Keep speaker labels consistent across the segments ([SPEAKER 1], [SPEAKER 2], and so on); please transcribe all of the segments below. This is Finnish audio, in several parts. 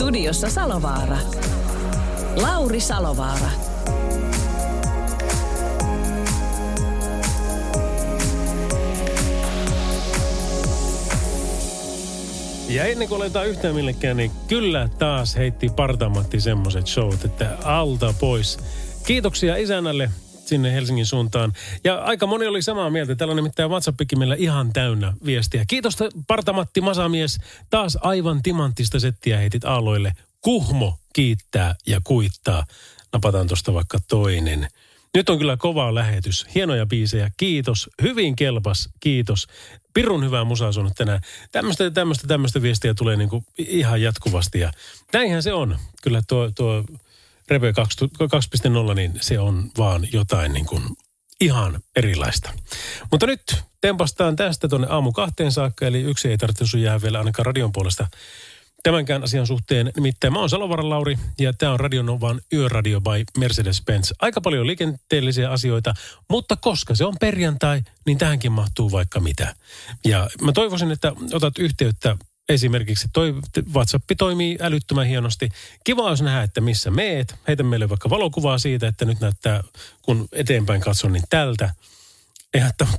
[SPEAKER 1] Studiossa Salovaara. Lauri Salovaara.
[SPEAKER 2] Ja ennen kuin aletaan yhtään millekään, niin kyllä taas heitti Partamatti semmoiset showt, että alta pois. Kiitoksia isännälle sinne Helsingin suuntaan. Ja aika moni oli samaa mieltä. Täällä on nimittäin WhatsAppikin meillä ihan täynnä viestiä. Kiitos Partamatti Masamies. Taas aivan timanttista settiä heitit aalloille. Kuhmo kiittää ja kuittaa. Napataan tuosta vaikka toinen. Nyt on kyllä kova lähetys. Hienoja biisejä. Kiitos. Hyvin kelpas. Kiitos. Pirun hyvää musaa sun tänään. Tämmöistä, tämmöistä, tämmöistä viestiä tulee niinku ihan jatkuvasti. Ja näinhän se on. Kyllä tuo, tuo Reve 2.0, niin se on vaan jotain niin kuin ihan erilaista. Mutta nyt tempastaan tästä tuonne aamu kahteen saakka, eli yksi ei tarvitse jää vielä ainakaan radion puolesta tämänkään asian suhteen. Nimittäin mä oon Salovaran Lauri ja tämä on Radionovan Yöradio by Mercedes-Benz. Aika paljon liikenteellisiä asioita, mutta koska se on perjantai, niin tähänkin mahtuu vaikka mitä. Ja mä toivoisin, että otat yhteyttä Esimerkiksi toi WhatsApp toimii älyttömän hienosti. Kiva olisi nähdä, että missä meet. Heitä meille vaikka valokuvaa siitä, että nyt näyttää, kun eteenpäin katson, niin tältä. Eihän tämä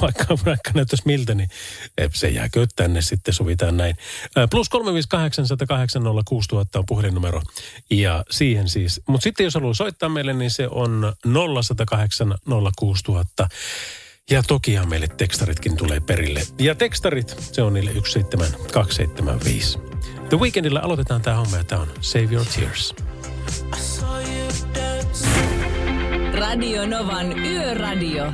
[SPEAKER 2] vaikka vaikka näyttäisi miltä, niin se jääkö tänne sitten, sovitaan näin. Plus 358 on puhelinnumero ja siihen siis. Mutta sitten jos haluaa soittaa meille, niin se on 0108 06000. Ja tokihan meille tekstaritkin tulee perille. Ja tekstarit, se on niille 17275. The Weekendillä aloitetaan tämä homma ja tämä on Save Your Tears.
[SPEAKER 1] Radio Novan Yöradio.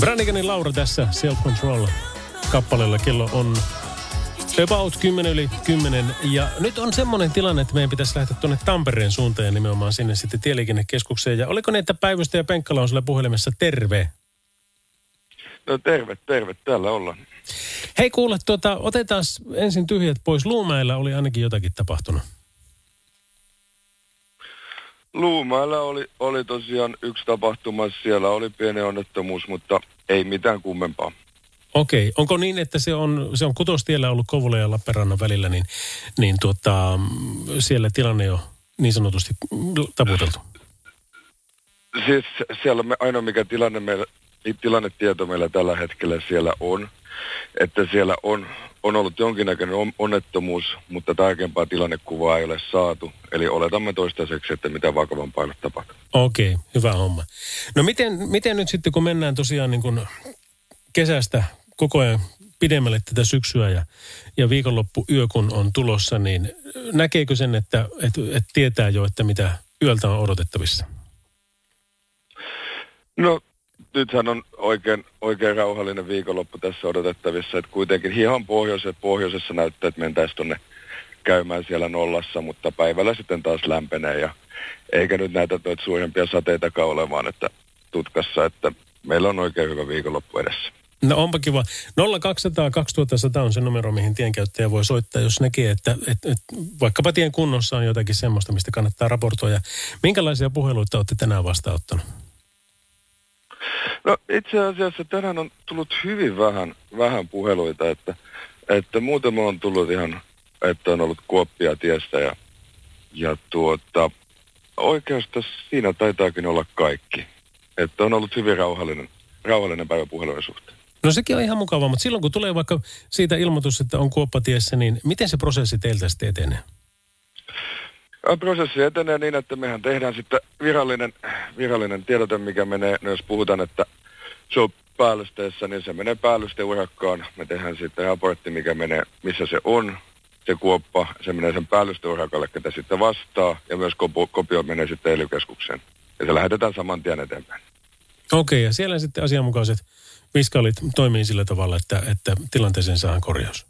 [SPEAKER 2] Brannikanin Laura tässä Self Control kappaleella. Kello on About 10 yli 10. Ja nyt on semmoinen tilanne, että meidän pitäisi lähteä tuonne Tampereen suuntaan ja nimenomaan sinne sitten tieliikennekeskukseen. Ja oliko ne, että Päivystä ja Penkkala on sulle puhelimessa terve?
[SPEAKER 3] No terve, terve. Täällä ollaan.
[SPEAKER 2] Hei kuule, tuota, otetaan ensin tyhjät pois. Luumäellä oli ainakin jotakin tapahtunut.
[SPEAKER 3] Luumäellä oli, oli tosiaan yksi tapahtuma. Siellä oli pieni onnettomuus, mutta ei mitään kummempaa.
[SPEAKER 2] Okei, onko niin, että se on, se on kutostiellä ollut Kovulla ja Lappeenrannan välillä, niin, niin tuota, siellä tilanne on niin sanotusti taputeltu?
[SPEAKER 3] Siis siellä me, ainoa mikä tilanne meillä, tilannetieto meillä tällä hetkellä siellä on, että siellä on, on ollut jonkinnäköinen onnettomuus, mutta tarkempaa tilannekuvaa ei ole saatu. Eli oletamme toistaiseksi, että mitä vakavampaa ei tapahtuu.
[SPEAKER 2] Okei, hyvä homma. No miten, miten nyt sitten, kun mennään tosiaan niin kuin kesästä koko ajan pidemmälle tätä syksyä ja, ja viikonloppu yö kun on tulossa, niin näkeekö sen, että, että, että tietää jo, että mitä yöltä on odotettavissa?
[SPEAKER 3] No nythän on oikein, oikein rauhallinen viikonloppu tässä odotettavissa, että kuitenkin hieman pohjoisessa, pohjoisessa näyttää, että mentäisiin tuonne käymään siellä nollassa, mutta päivällä sitten taas lämpenee ja eikä nyt näitä suurempia sateitakaan olemaan, että tutkassa, että meillä on oikein hyvä viikonloppu edessä.
[SPEAKER 2] No onpa kiva. 0200 2100 on se numero, mihin tienkäyttäjä voi soittaa, jos näkee, että, että, että vaikkapa tien kunnossa on jotakin semmoista, mistä kannattaa raportoida. Minkälaisia puheluita olette tänään vastaanottanut?
[SPEAKER 3] No itse asiassa tänään on tullut hyvin vähän, vähän puheluita, että, että muuten on tullut ihan, että on ollut kuoppia tiestä ja, ja tuota, oikeastaan siinä taitaakin olla kaikki. Että on ollut hyvin rauhallinen, rauhallinen päivä puhelujen suhteen.
[SPEAKER 2] No sekin on ihan mukavaa, mutta silloin kun tulee vaikka siitä ilmoitus, että on kuoppatiessä, niin miten se prosessi teiltä sitten etenee?
[SPEAKER 3] Prosessi etenee niin, että mehän tehdään sitten virallinen, virallinen tiedote, mikä menee, no jos puhutaan, että se on päällysteessä, niin se menee päällysteurakkaan. Me tehdään sitten raportti, mikä menee, missä se on, se kuoppa, se menee sen päällysteurakalle, ketä sitten vastaa, ja myös kopio menee sitten ely Ja se lähetetään saman tien eteenpäin.
[SPEAKER 2] Okei, ja siellä sitten asianmukaiset viskaalit toimii sillä tavalla, että, että tilanteeseen saadaan korjaus.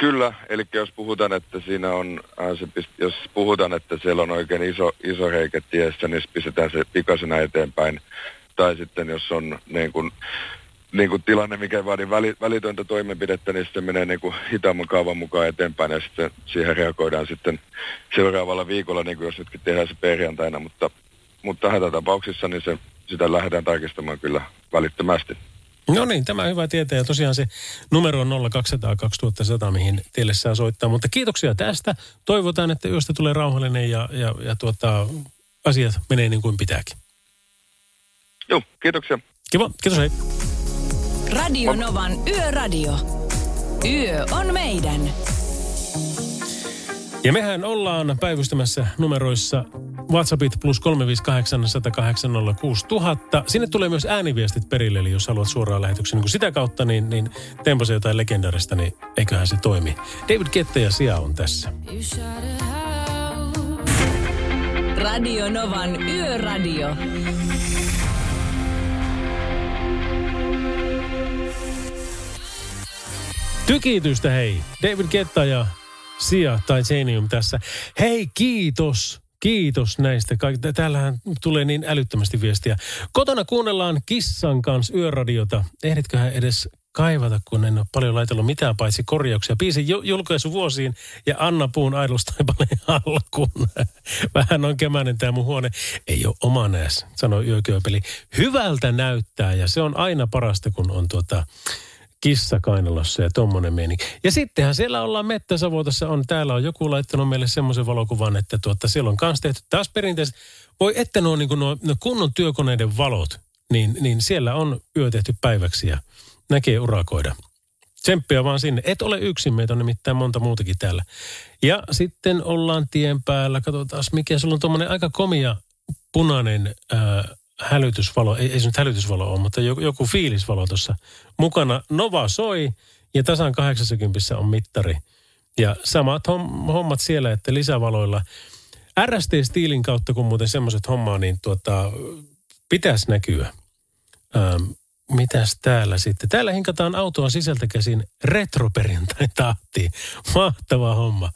[SPEAKER 3] Kyllä, eli jos puhutaan, että siinä on, äh, jos puhutaan, että siellä on oikein iso, iso reikä tiessä, niin pistetään se pikaisena eteenpäin. Tai sitten jos on niin kuin, niin kuin tilanne, mikä vaadi väli, välitöntä toimenpidettä, niin se menee niin kuin hitaamman kaavan mukaan eteenpäin ja sitten siihen reagoidaan sitten seuraavalla viikolla, niin kuin jos nytkin tehdään se perjantaina, mutta, mutta hätätapauksissa niin se, sitä lähdetään tarkistamaan kyllä välittömästi.
[SPEAKER 2] No niin, tämä hyvä tietää. Ja tosiaan se numero on 0200 2100, mihin teille saa soittaa. Mutta kiitoksia tästä. Toivotaan, että yöstä tulee rauhallinen ja, ja, ja tuota, asiat menee niin kuin pitääkin.
[SPEAKER 3] Joo, kiitoksia.
[SPEAKER 2] Kiva, kiitos hei.
[SPEAKER 1] Radio Novan Yöradio. Yö on meidän.
[SPEAKER 2] Ja mehän ollaan päivystämässä numeroissa WhatsAppit plus 358 108 000. Sinne tulee myös ääniviestit perille, eli jos haluat suoraan lähetyksen niin sitä kautta, niin, niin temposi jotain legendarista, niin eiköhän se toimi. David Kette ja Sia on tässä.
[SPEAKER 1] Radio Novan Yöradio.
[SPEAKER 2] Tykitystä hei. David Ketta ja Sia tai Zenium tässä. Hei, kiitos. Kiitos näistä. Kaik- Täällähän tulee niin älyttömästi viestiä. Kotona kuunnellaan kissan kanssa yöradiota. Ehditköhän edes kaivata, kun en ole paljon laitellut mitään paitsi korjauksia. Biisin ju- julkaisu vuosiin ja Anna Puun aidostaipaleen alkuun. Vähän on kemäinen tämä mun huone. Ei ole oma nääs, sanoi Yökyöpeli. Hyvältä näyttää ja se on aina parasta, kun on tuota kissa kainalossa ja tommonen meni. Ja sittenhän siellä ollaan Mettäsavotassa on, täällä on joku laittanut meille semmoisen valokuvan, että tuota, siellä on kans tehty taas perinteiset. Voi että nuo, niin nuo, nuo kunnon työkoneiden valot, niin, niin siellä on yö tehty päiväksi ja näkee urakoida. Tsemppiä vaan sinne. Et ole yksin, meitä on nimittäin monta muutakin täällä. Ja sitten ollaan tien päällä, katsotaan mikä, sulla on tuommoinen aika komia punainen ää, hälytysvalo, ei, ei se nyt hälytysvalo ole, mutta joku, joku fiilisvalo tuossa mukana. Nova soi ja tasan 80 on mittari. Ja samat hommat siellä, että lisävaloilla. RST-stiilin kautta, kun muuten semmoiset hommaa, niin tuota, pitäisi näkyä. Ähm, mitäs täällä sitten? Täällä hinkataan autoa sisältä käsin retroperjantain tahtiin. Mahtava homma.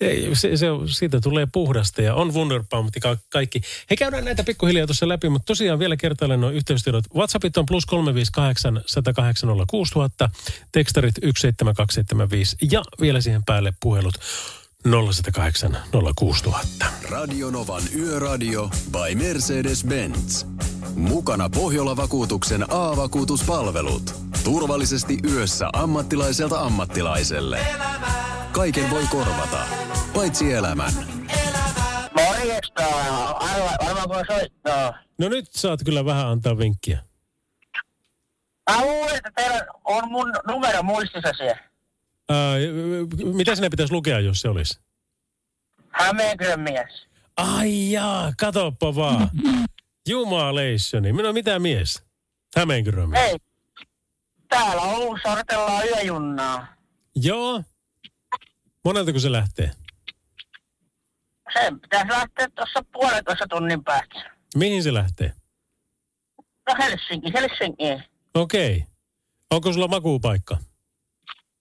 [SPEAKER 2] Ei, se, se, siitä tulee puhdasta ja on Wunderbaum ja kaikki. He käydään näitä pikkuhiljaa tuossa läpi, mutta tosiaan vielä kertaalleen nuo yhteystiedot. WhatsAppit on plus 358 108 06000, tekstarit 17275 ja vielä siihen päälle puhelut 0108 06000.
[SPEAKER 4] Radio Novan Yöradio by Mercedes-Benz. Mukana Pohjola-vakuutuksen A-vakuutuspalvelut. Turvallisesti yössä ammattilaiselta ammattilaiselle. Kaiken voi korvata, paitsi elämän.
[SPEAKER 5] Morjesta, arva, voi soittaa.
[SPEAKER 2] No nyt saat kyllä vähän antaa vinkkiä.
[SPEAKER 5] Mä luulen, että teillä on mun numero muistissa siellä.
[SPEAKER 2] Ää, mitä sinne pitäisi lukea, jos se olisi?
[SPEAKER 5] Hämeenkyrön mies.
[SPEAKER 2] Ai jaa, katoppa vaan. Jumaleissoni. Minä mitä mies? Hämeenkyrön mies.
[SPEAKER 5] Ei. Täällä on sortellaan yöjunnaa.
[SPEAKER 2] Joo. Monelta kun se lähtee?
[SPEAKER 5] Sen pitäisi lähteä tuossa puolentoista tunnin päästä.
[SPEAKER 2] Mihin se lähtee?
[SPEAKER 5] No Helsinki, Helsinki.
[SPEAKER 2] Okei. Okay. Onko sulla makuupaikka?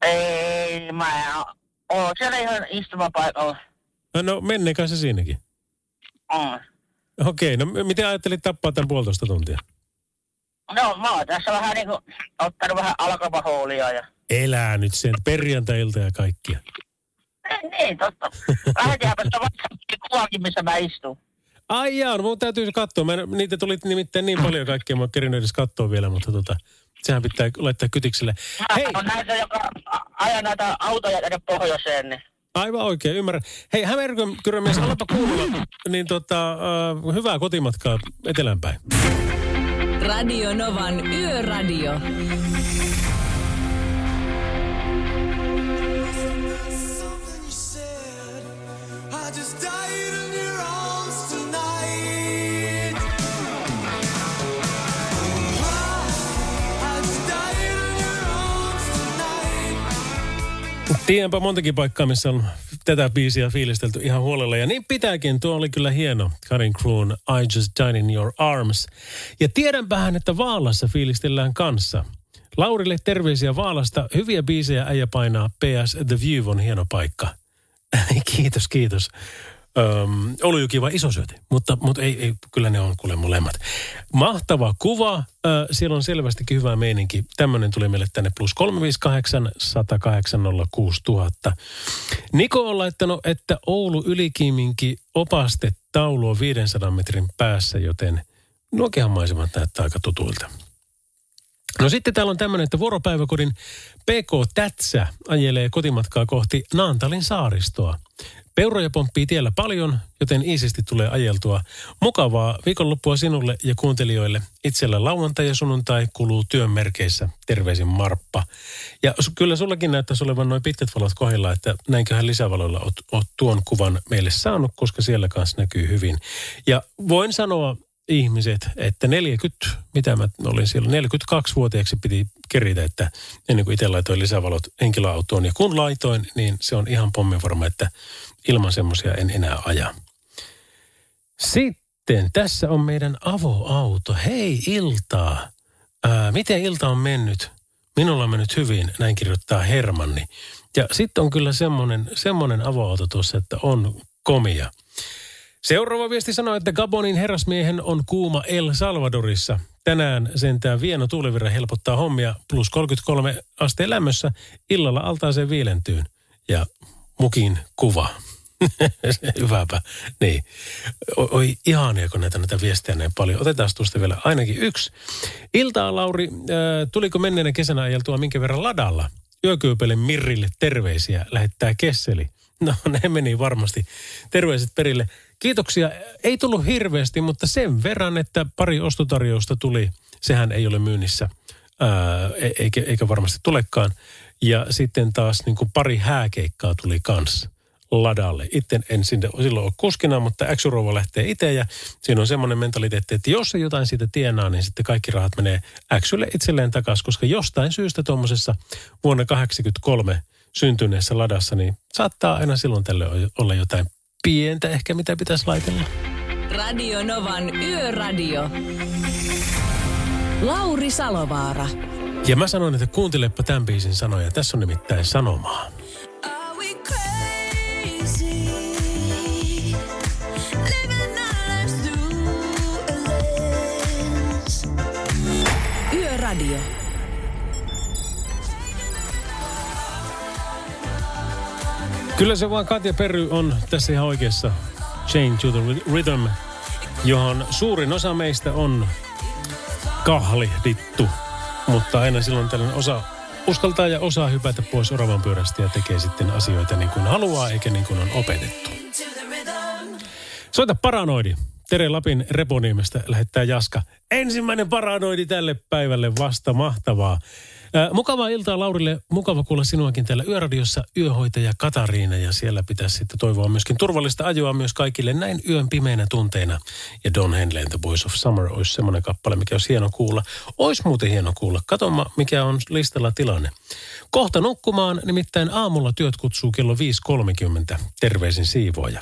[SPEAKER 5] Ei, mä oon siellä ihan istumapaikalla.
[SPEAKER 2] No menneekö se siinäkin?
[SPEAKER 5] On.
[SPEAKER 2] Okei, okay, no miten ajattelit tappaa tämän puolitoista tuntia?
[SPEAKER 5] No mä oon tässä vähän niinku ottanut vähän alkapahoolia ja...
[SPEAKER 2] Elää nyt sen perjantai-ilta ja kaikkia.
[SPEAKER 5] Ei, niin, totta. Lähetinhän tuosta WhatsAppin kuvakin, missä mä istun.
[SPEAKER 2] Ai jaa, no mun täytyy katsoa. Mä, niitä tuli nimittäin niin paljon kaikkea, mä en edes katsoa vielä, mutta tota, sehän pitää laittaa kytikselle.
[SPEAKER 5] Hei! on näitä, joka ajaa näitä autoja tänne pohjoiseen, niin...
[SPEAKER 2] Aivan oikein, ymmärrän. Hei, Hämeenkyrön mies, alapa kuulla, niin tota, uh, hyvää kotimatkaa etelänpäin.
[SPEAKER 1] Radio Novan Yöradio.
[SPEAKER 2] Tiedänpä montakin paikkaa, missä on tätä biisiä fiilistelty ihan huolella. Ja niin pitääkin, tuo oli kyllä hieno. Karin Kroon, I Just Died in Your Arms. Ja tiedänpähän, että Vaalassa fiilistellään kanssa. Laurille terveisiä Vaalasta. Hyviä biisejä äijä painaa. PS The View on hieno paikka. kiitos, kiitos. Öm, Olujuki vai isosyöti, mutta, mutta ei, ei, kyllä ne on kuule molemmat. Mahtava kuva, ö, siellä on selvästikin hyvä meininki. Tämmöinen tuli meille tänne plus 358 108 000. Niko on laittanut, että Oulu Ylikiiminki opastetaulu on 500 metrin päässä, joten nuokehan maisemat näyttää aika tutuilta. No sitten täällä on tämmöinen, että vuoropäiväkodin PK Tätsä ajelee kotimatkaa kohti Naantalin saaristoa. Peuroja pomppii tiellä paljon, joten iisisti tulee ajeltua. Mukavaa viikonloppua sinulle ja kuuntelijoille. Itsellä lauantai ja sunnuntai kuluu työn merkeissä. Terveisin Marppa. Ja kyllä sullakin näyttäisi olevan noin pitkät valot kohdilla, että näinköhän lisävaloilla oot, oot tuon kuvan meille saanut, koska siellä kanssa näkyy hyvin. Ja voin sanoa ihmiset, että 40, mitä mä olin siellä, 42-vuotiaaksi piti keritä, että ennen kuin itse laitoin lisävalot henkilöautoon. Ja kun laitoin, niin se on ihan pomminvarma, että ilman semmoisia en enää aja. Sitten tässä on meidän avoauto. Hei iltaa. Ää, miten ilta on mennyt? Minulla on mennyt hyvin, näin kirjoittaa Hermanni. Ja sitten on kyllä semmoinen, avoauto tuossa, että on komia. Seuraava viesti sanoo, että Gabonin herrasmiehen on kuuma El Salvadorissa. Tänään sentään vieno tuulivirra helpottaa hommia plus 33 asteen lämmössä. Illalla altaaseen viilentyyn. Ja mukin kuva. Hyväpä. Niin. O- Oi ihania, kun näitä, näitä viestejä näin paljon. Otetaan tuosta vielä ainakin yksi. Iltaa, Lauri. Äh, tuliko menneenä kesänä ajeltua minkä verran ladalla? Yökyypelen Mirrille terveisiä. Lähettää Kesseli. No ne meni varmasti. Terveiset perille. Kiitoksia. Ei tullut hirveästi, mutta sen verran, että pari ostotarjousta tuli. Sehän ei ole myynnissä, ää, e- eikä, eikä varmasti tulekaan. Ja sitten taas niin kuin pari hääkeikkaa tuli kanssa ladalle. Itse en sinne silloin ole kuskina, mutta X-Rouva lähtee itse ja siinä on semmoinen mentaliteetti, että jos se jotain siitä tienaa, niin sitten kaikki rahat menee Xylle itselleen takaisin, koska jostain syystä tuommoisessa vuonna 1983 syntyneessä ladassa, niin saattaa aina silloin tällöin olla jotain pientä ehkä, mitä pitäisi laitella.
[SPEAKER 1] Radio Novan Yöradio. Lauri Salovaara.
[SPEAKER 2] Ja mä sanoin, että kuuntelepa tämän biisin sanoja. Tässä on nimittäin sanomaa.
[SPEAKER 6] Are
[SPEAKER 2] Kyllä se vaan Katja Perry on tässä ihan oikeassa. Change to the Rhythm, johon suurin osa meistä on kahlihdittu. Mutta aina silloin tällainen osa uskaltaa ja osaa hypätä pois oravan pyörästä ja tekee sitten asioita niin kuin haluaa eikä niin kuin on opetettu. Soita paranoidi. Tere Lapin Reponiemestä lähettää Jaska. Ensimmäinen paranoidi tälle päivälle vasta mahtavaa. Mukavaa iltaa Laurille. Mukava kuulla sinuakin täällä Yöradiossa yöhoitaja Katariina. Ja siellä pitäisi sitten toivoa myöskin turvallista ajoa myös kaikille näin yön pimeinä tunteina. Ja Don Henleyn The Boys of Summer olisi semmoinen kappale, mikä olisi hieno kuulla. Olisi muuten hieno kuulla. Katoma, mikä on listalla tilanne. Kohta nukkumaan, nimittäin aamulla työt kutsuu kello 5.30. Terveisin siivoaja.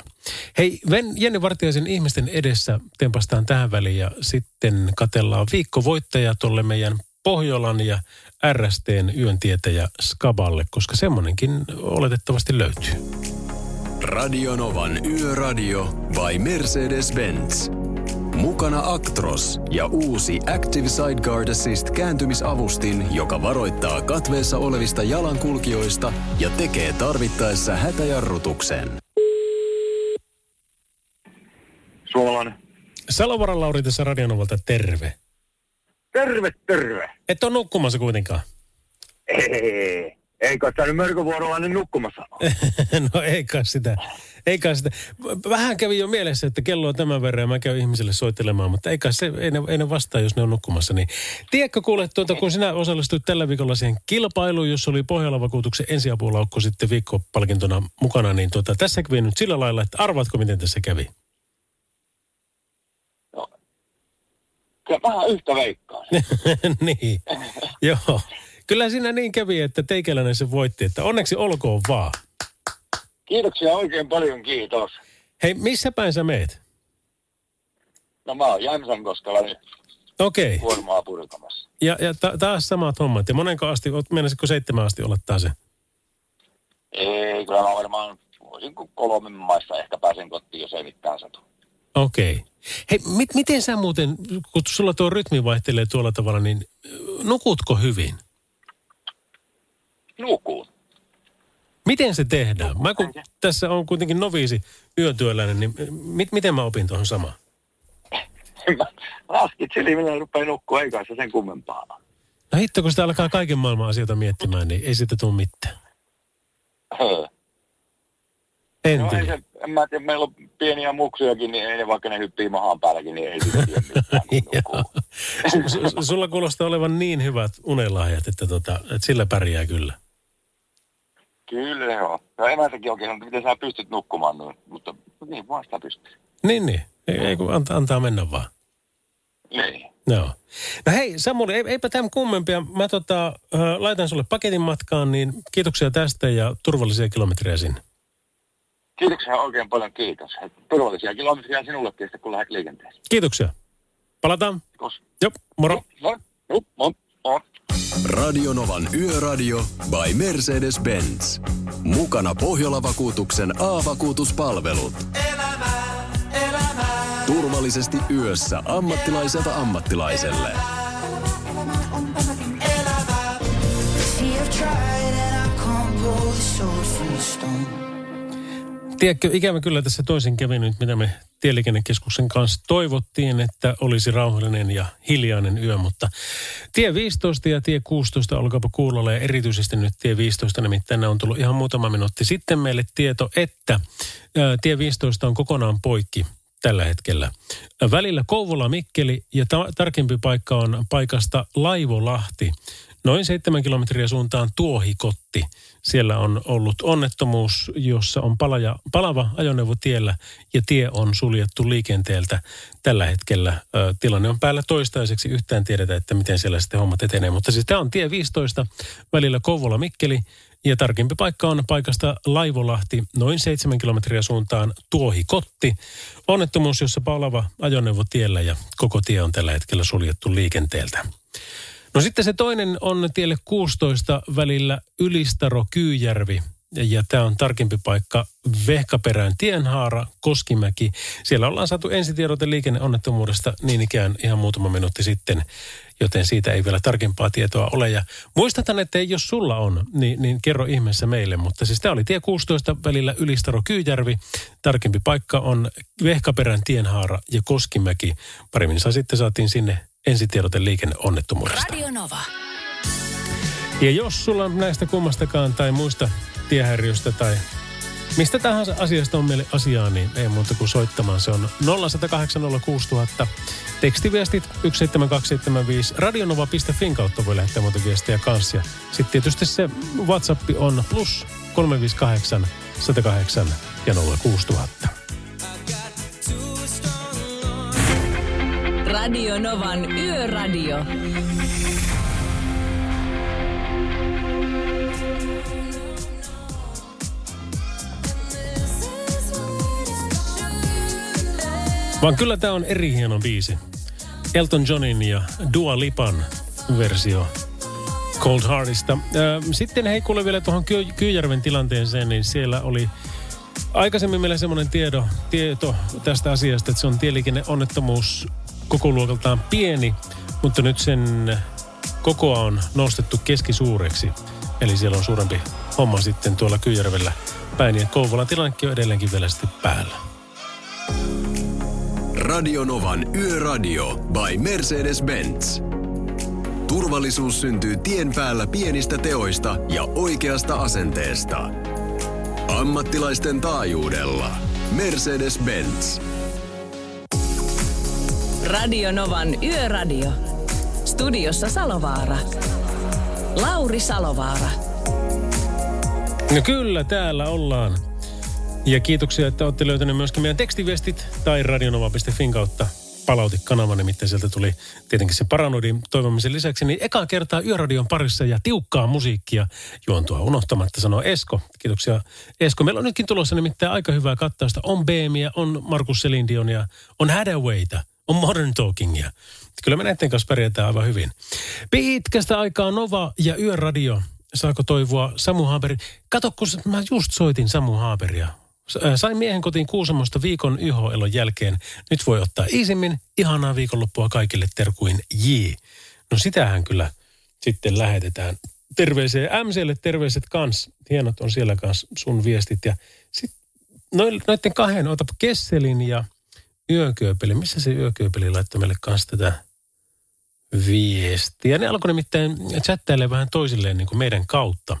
[SPEAKER 2] Hei, Jenni Vartiaisen ihmisten edessä tempastaan tähän väliin ja sitten katellaan viikkovoittaja tuolle meidän Pohjolan ja RSTn yöntietäjä Skaballe, koska semmonenkin oletettavasti löytyy.
[SPEAKER 4] Radionovan Yöradio by Mercedes-Benz. Mukana Actros ja uusi Active Sideguard Assist kääntymisavustin, joka varoittaa katveessa olevista jalankulkijoista ja tekee tarvittaessa hätäjarrutuksen.
[SPEAKER 3] Suomalainen.
[SPEAKER 2] Salovaran Lauri tässä Radionovalta, terve.
[SPEAKER 3] Terve, terve.
[SPEAKER 2] Et ole nukkumassa kuitenkaan.
[SPEAKER 3] Ei, eikö tämä nyt mörkövuorollainen nukkumassa
[SPEAKER 2] no ei kai sitä. Ei kai sitä. Vähän kävi jo mielessä, että kello on tämän verran ja mä käyn ihmisille soittelemaan, mutta ei kai se, ei ne, ei ne vastaa, jos ne on nukkumassa. Niin. Tiedätkö kuule, tuota, kun sinä osallistuit tällä viikolla siihen kilpailuun, jossa oli Pohjola-vakuutuksen ensiapulaukko sitten viikkopalkintona mukana, niin tuota, tässä kävi nyt sillä lailla, että arvaatko, miten tässä kävi?
[SPEAKER 3] Kyllä vähän yhtä veikkaa.
[SPEAKER 2] niin, joo. Kyllä siinä niin kävi, että teikäläinen se voitti, että onneksi olkoon vaan.
[SPEAKER 7] Kiitoksia oikein paljon, kiitos.
[SPEAKER 2] Hei, missä päin sä meet?
[SPEAKER 7] No mä oon Jämsänkoskella nyt
[SPEAKER 2] Okei. Okay.
[SPEAKER 7] kuormaa purkamassa.
[SPEAKER 2] Ja, ja ta- taas samat hommat. Ja monenko asti, mennäisikö seitsemän asti olla taas se?
[SPEAKER 7] Ei, kyllä mä varmaan voisin kolmen maista ehkä pääsen kotiin, jos ei mitään satu.
[SPEAKER 2] Okei. Okay. Hei, mit, miten sä muuten, kun sulla tuo rytmi vaihtelee tuolla tavalla, niin ö, nukutko hyvin?
[SPEAKER 7] Nukuun.
[SPEAKER 2] Miten se tehdään? Mä kun tässä on kuitenkin noviisi yötyöläinen, niin mit, miten mä opin tuohon samaan?
[SPEAKER 7] Mä laskit silmillä rupeaa nukkua, ei kai se sen kummempaa.
[SPEAKER 2] No hitto, kun sitä alkaa kaiken maailman asioita miettimään, niin ei siitä tule mitään. En
[SPEAKER 7] No ei se, en mä tiedä, meillä on pieniä muksujakin, niin ei ne vaikka ne hyppii mahaan päälläkin, niin ei siitä tiedä mitään.
[SPEAKER 2] Sulla kuulostaa olevan niin hyvät unelahjat, että, tota, että sillä pärjää kyllä.
[SPEAKER 7] Kyllä joo. No emäntäkin oikein sanoi, miten sä pystyt nukkumaan noin. Mutta niin vaan sitä pystyy.
[SPEAKER 2] Niin, niin. Ei, ei kun antaa, antaa mennä vaan.
[SPEAKER 7] Niin.
[SPEAKER 2] Joo. No hei Samuli, ei, eipä tämän kummempia. Mä tota, äh, laitan sulle paketin matkaan, niin kiitoksia tästä ja turvallisia kilometrejä sinne.
[SPEAKER 7] Kiitoksia oikein paljon, kiitos. Turvallisia kilometriä sinullekin sitten, kun lähdet liikenteeseen.
[SPEAKER 2] Kiitoksia. Palataan.
[SPEAKER 7] Kiitos.
[SPEAKER 2] Joo, moro.
[SPEAKER 7] No, no, no, no.
[SPEAKER 4] Radionovan Yöradio by Mercedes-Benz. Mukana Pohjola-vakuutuksen A-vakuutuspalvelut. Turvallisesti yössä ammattilaiselta ammattilaiselle.
[SPEAKER 6] See,
[SPEAKER 2] Tiedätkö, ikävä kyllä tässä toisin kävi nyt, mitä me Tieliikennekeskuksen kanssa toivottiin, että olisi rauhallinen ja hiljainen yö, mutta tie 15 ja tie 16 olkaapa kuulolla ja erityisesti nyt tie 15, nimittäin on tullut ihan muutama minuutti sitten meille tieto, että ää, tie 15 on kokonaan poikki tällä hetkellä. Välillä Kouvola-Mikkeli ja ta- tarkempi paikka on paikasta Laivolahti. Noin seitsemän kilometriä suuntaan Tuohikotti. Siellä on ollut onnettomuus, jossa on palaja, palava ajoneuvo tiellä ja tie on suljettu liikenteeltä. Tällä hetkellä ö, tilanne on päällä toistaiseksi. Yhtään tiedetä, että miten siellä sitten hommat etenee. Mutta siis tämä on tie 15 välillä Kouvola-Mikkeli ja tarkempi paikka on paikasta Laivolahti noin 7 kilometriä suuntaan Tuohikotti. Onnettomuus, jossa palava ajoneuvo tiellä ja koko tie on tällä hetkellä suljettu liikenteeltä. No sitten se toinen on tielle 16 välillä Ylistaro-Kyyjärvi. Ja tämä on tarkempi paikka Vehkaperän tienhaara, Koskimäki. Siellä ollaan saatu ensitiedote liikenneonnettomuudesta niin ikään ihan muutama minuutti sitten, joten siitä ei vielä tarkempaa tietoa ole. Ja muistathan, että jos sulla on, niin, niin kerro ihmeessä meille. Mutta siis tämä oli tie 16 välillä Ylistaro-Kyyjärvi. Tarkempi paikka on Vehkaperän tienhaara ja Koskimäki. Pari minuuttia sitten saatiin sinne ensitiedote liikenneonnettomuudesta.
[SPEAKER 1] Radio Nova.
[SPEAKER 2] Ja jos sulla on näistä kummastakaan tai muista tiehäiriöstä tai mistä tahansa asiasta on meille asiaa, niin ei muuta kuin soittamaan. Se on 0806000. Tekstiviestit 17275. Radionova.fin kautta voi lähettää muuta viestiä kanssa. Sitten tietysti se WhatsApp on plus 358 108 ja 06000.
[SPEAKER 1] Radio Novan Yöradio.
[SPEAKER 2] Vaan kyllä tämä on eri hieno biisi. Elton Johnin ja Dua Lipan versio Cold Heartista. Sitten hei kuule vielä tuohon Ky- Kyyjärven tilanteeseen, niin siellä oli aikaisemmin meillä semmoinen tiedo, tieto tästä asiasta, että se on tieliikenneonnettomuus koko luokaltaan pieni, mutta nyt sen kokoa on nostettu keskisuureksi. Eli siellä on suurempi homma sitten tuolla Kyyjärvellä päin. Ja Kouvolan tilannekin on edelleenkin vielä sitten päällä.
[SPEAKER 4] Radionovan Yöradio by Mercedes-Benz. Turvallisuus syntyy tien päällä pienistä teoista ja oikeasta asenteesta. Ammattilaisten taajuudella. Mercedes-Benz.
[SPEAKER 1] Radio Novan Yöradio. Studiossa Salovaara. Lauri Salovaara.
[SPEAKER 2] No kyllä, täällä ollaan. Ja kiitoksia, että olette löytäneet myöskin meidän tekstiviestit tai radionova.fin kautta palautekanava, nimittäin sieltä tuli tietenkin se paranoidin toivomisen lisäksi, niin ekaa kertaa Yöradion parissa ja tiukkaa musiikkia juontua unohtamatta, sanoo Esko. Kiitoksia Esko. Meillä on nytkin tulossa nimittäin aika hyvää kattausta. On Beemia, on Markus Selindionia, on Hadawayta, on Modern Talkingia. Kyllä me näiden kanssa pärjätään aivan hyvin. Pitkästä aikaa Nova ja Yöradio. Saako toivoa Samu Haaberi? Kato, kun mä just soitin Samu Haaberia. Äh, Sain miehen kotiin Kuusamosta viikon yhoelon jälkeen. Nyt voi ottaa iisimmin. Ihanaa viikonloppua kaikille terkuin J. No sitähän kyllä sitten lähetetään. Terveisiä MClle terveiset kans. Hienot on siellä kans sun viestit. Ja sitten noiden kahden, otapa Kesselin ja Yökööpeli. Missä se Yökööpeli laittoi meille kanssa tätä viestiä? Ne alkoi nimittäin chattailemaan vähän toisilleen niin kuin meidän kautta,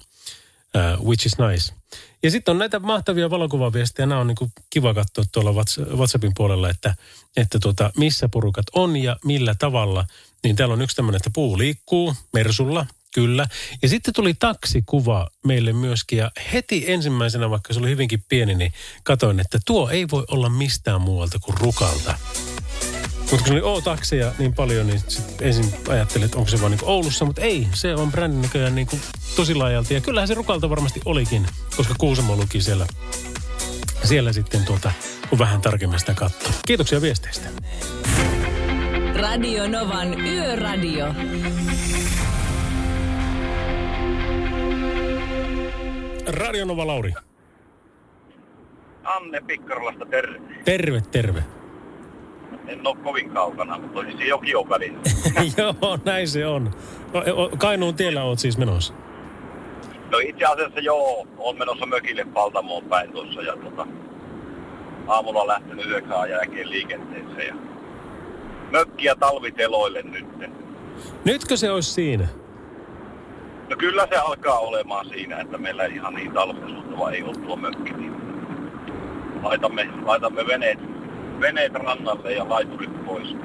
[SPEAKER 2] uh, which is nice. Ja sitten on näitä mahtavia valokuvaviestejä. Nämä on niin kuin kiva katsoa tuolla Whats- WhatsAppin puolella, että, että tuota, missä porukat on ja millä tavalla. Niin täällä on yksi tämmöinen, että puu liikkuu Mersulla, kyllä. Ja sitten tuli taksikuva meille myöskin ja heti ensimmäisenä, vaikka se oli hyvinkin pieni, niin katoin, että tuo ei voi olla mistään muualta kuin Rukalta. Mutta kun oli O-takseja niin paljon, niin sit ensin ajattelin, että onko se vaan niin Oulussa, mutta ei, se on brändin näköjään kuin tosi laajalti. Ja kyllähän se Rukalta varmasti olikin, koska Kuusamo luki siellä, siellä sitten tuota, kun vähän tarkemmin sitä katsoo. Kiitoksia viesteistä.
[SPEAKER 1] Radio Novan Yöradio.
[SPEAKER 2] Radionova Lauri.
[SPEAKER 7] Anne Pikkarolasta terve.
[SPEAKER 2] Terve, terve.
[SPEAKER 7] En ole kovin kaukana, mutta olisi se jokin on välissä.
[SPEAKER 2] Joo, näin se on. No, Kainuun tiellä oot siis menossa.
[SPEAKER 7] No itse asiassa joo, on menossa mökille Paltamoon päin tuossa ja tota, aamulla lähtenyt yhdeksän jälkeen liikenteeseen ja mökkiä talviteloille nyt.
[SPEAKER 2] Nytkö se olisi siinä?
[SPEAKER 7] No kyllä se alkaa olemaan siinä, että meillä ihan niin talvisuuttava ei ole tuo mökki. Niin laitamme, laitamme veneet, veneet rannalle ja laiturit pois.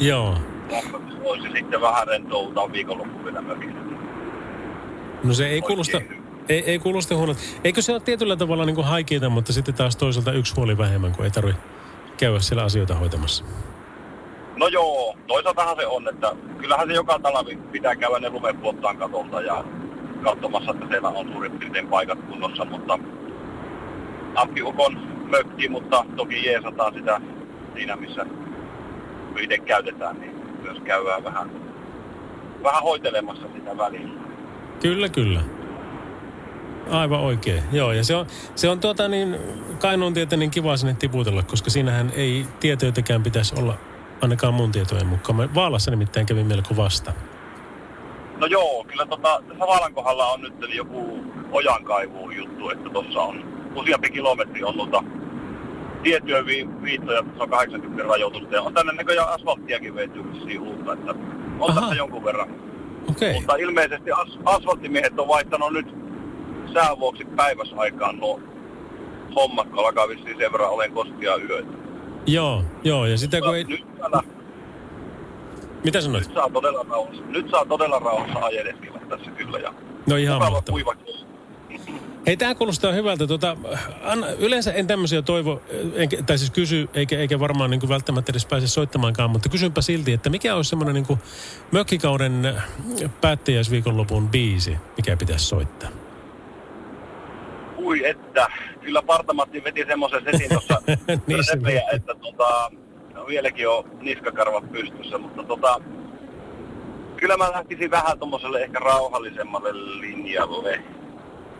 [SPEAKER 2] Joo.
[SPEAKER 7] Voisi sitten vähän rentoutaa viikonloppu vielä mökillä.
[SPEAKER 2] No se ei kuulosta, ei, ei kuulosta huonolta. Eikö se ole tietyllä tavalla niin kuin haikeita, mutta sitten taas toisaalta yksi huoli vähemmän, kun ei tarvitse käydä siellä asioita hoitamassa.
[SPEAKER 7] No joo, toisaaltahan se on, että kyllähän se joka talvi pitää käydä ne lumepuottaan katolta ja katsomassa, että siellä on suurin piirtein paikat kunnossa, mutta appiukon mökki, mutta toki jeesataan sitä siinä, missä itse käytetään, niin myös käydään vähän, vähän hoitelemassa sitä välillä.
[SPEAKER 2] Kyllä, kyllä. Aivan oikein. Joo, ja se on, se on tuota niin, Kainuun tietä niin kiva sinne tiputella, koska siinähän ei tietoitäkään pitäisi olla ainakaan mun tietojen mukaan. Mä Vaalassa nimittäin kävin melko vasta.
[SPEAKER 7] No joo, kyllä tota, tässä Vaalan kohdalla on nyt joku ojankaivu juttu, että tuossa on useampi kilometri on noita tiettyjä vi- viittoja, se on 80 rajoitusta ja on tänne näköjään asfalttiakin veity uutta, että on
[SPEAKER 2] Aha.
[SPEAKER 7] tässä jonkun verran.
[SPEAKER 2] Okei.
[SPEAKER 7] Mutta ilmeisesti as- asfalttimiehet on vaihtanut nyt sään vuoksi päiväsaikaan nuo hommat, kun alkaa vissiin sen verran olen koskia yötä.
[SPEAKER 2] Joo, joo, ja sitä kun ei...
[SPEAKER 7] Nyt, täällä,
[SPEAKER 2] Mitä sanoit?
[SPEAKER 7] nyt, saa todella rauhassa, nyt saa todella rauhassa ajeleskella tässä kyllä ja
[SPEAKER 2] No ihan mahtavaa. Hei, tämä kuulostaa hyvältä. Tota, anna, yleensä en tämmöisiä toivo, enkä, tai siis kysy, eikä, eikä varmaan niin kuin välttämättä edes pääse soittamaankaan, mutta kysynpä silti, että mikä olisi semmoinen niin mökkikauden päättäjäisviikonlopun biisi, mikä pitäisi soittaa?
[SPEAKER 7] Ui että, kyllä Partamatti veti semmoisen setin tuossa
[SPEAKER 2] Niin se
[SPEAKER 7] repejä, että tota, no vieläkin on niskakarvat pystyssä, mutta tota, kyllä mä lähtisin vähän tuommoiselle ehkä rauhallisemmalle linjalle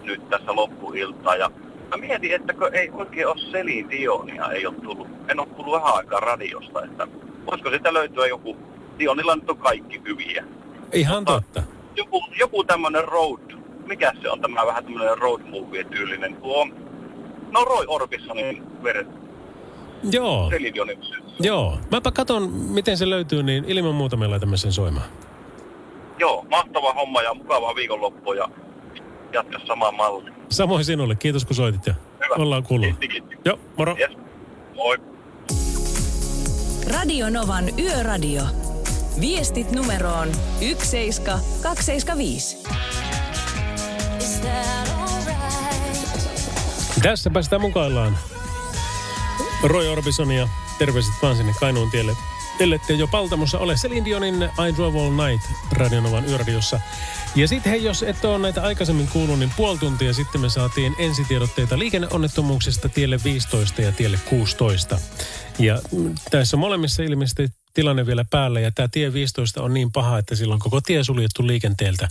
[SPEAKER 7] nyt tässä loppuiltaa. Ja mä mietin, että kun ei oikein ole Selin Dionia, ei ole tullut, en ole kuullut vähän aikaa radiosta, että voisiko sitä löytyä joku, Dionilla nyt on kaikki hyviä.
[SPEAKER 2] Ihan totta.
[SPEAKER 7] Joku, joku tämmönen road, mikä se on tämä vähän tämmönen road movie tyylinen, tuo, no Roy Orbissonin veret,
[SPEAKER 2] Joo, joo. Mäpä katon, miten se löytyy, niin ilman muuta me laitamme sen soimaan.
[SPEAKER 7] Joo, mahtava homma ja mukavaa viikonloppua ja jatka samaa mallia.
[SPEAKER 2] Samoin sinulle. Kiitos kun soitit ja
[SPEAKER 7] Hyvä.
[SPEAKER 2] ollaan kuulla.
[SPEAKER 7] Kiitti, kiitti.
[SPEAKER 2] Joo, moro.
[SPEAKER 7] Yes. Moi.
[SPEAKER 1] Radio Novan Yöradio. Viestit numeroon 17275.
[SPEAKER 2] Tässäpä sitä mukaillaan. Roy Orbison ja terveiset vaan sinne Kainuun tielle. Ellette jo Paltamossa ole Celine Dionin I Drove All Night Radionovan yöradiossa. Ja sitten hei, jos et ole näitä aikaisemmin kuullut, niin puoli tuntia sitten me saatiin ensitiedotteita liikenneonnettomuuksista tielle 15 ja tielle 16. Ja mm, tässä molemmissa ilmeisesti tilanne vielä päällä ja tämä tie 15 on niin paha, että silloin koko tie suljettu liikenteeltä.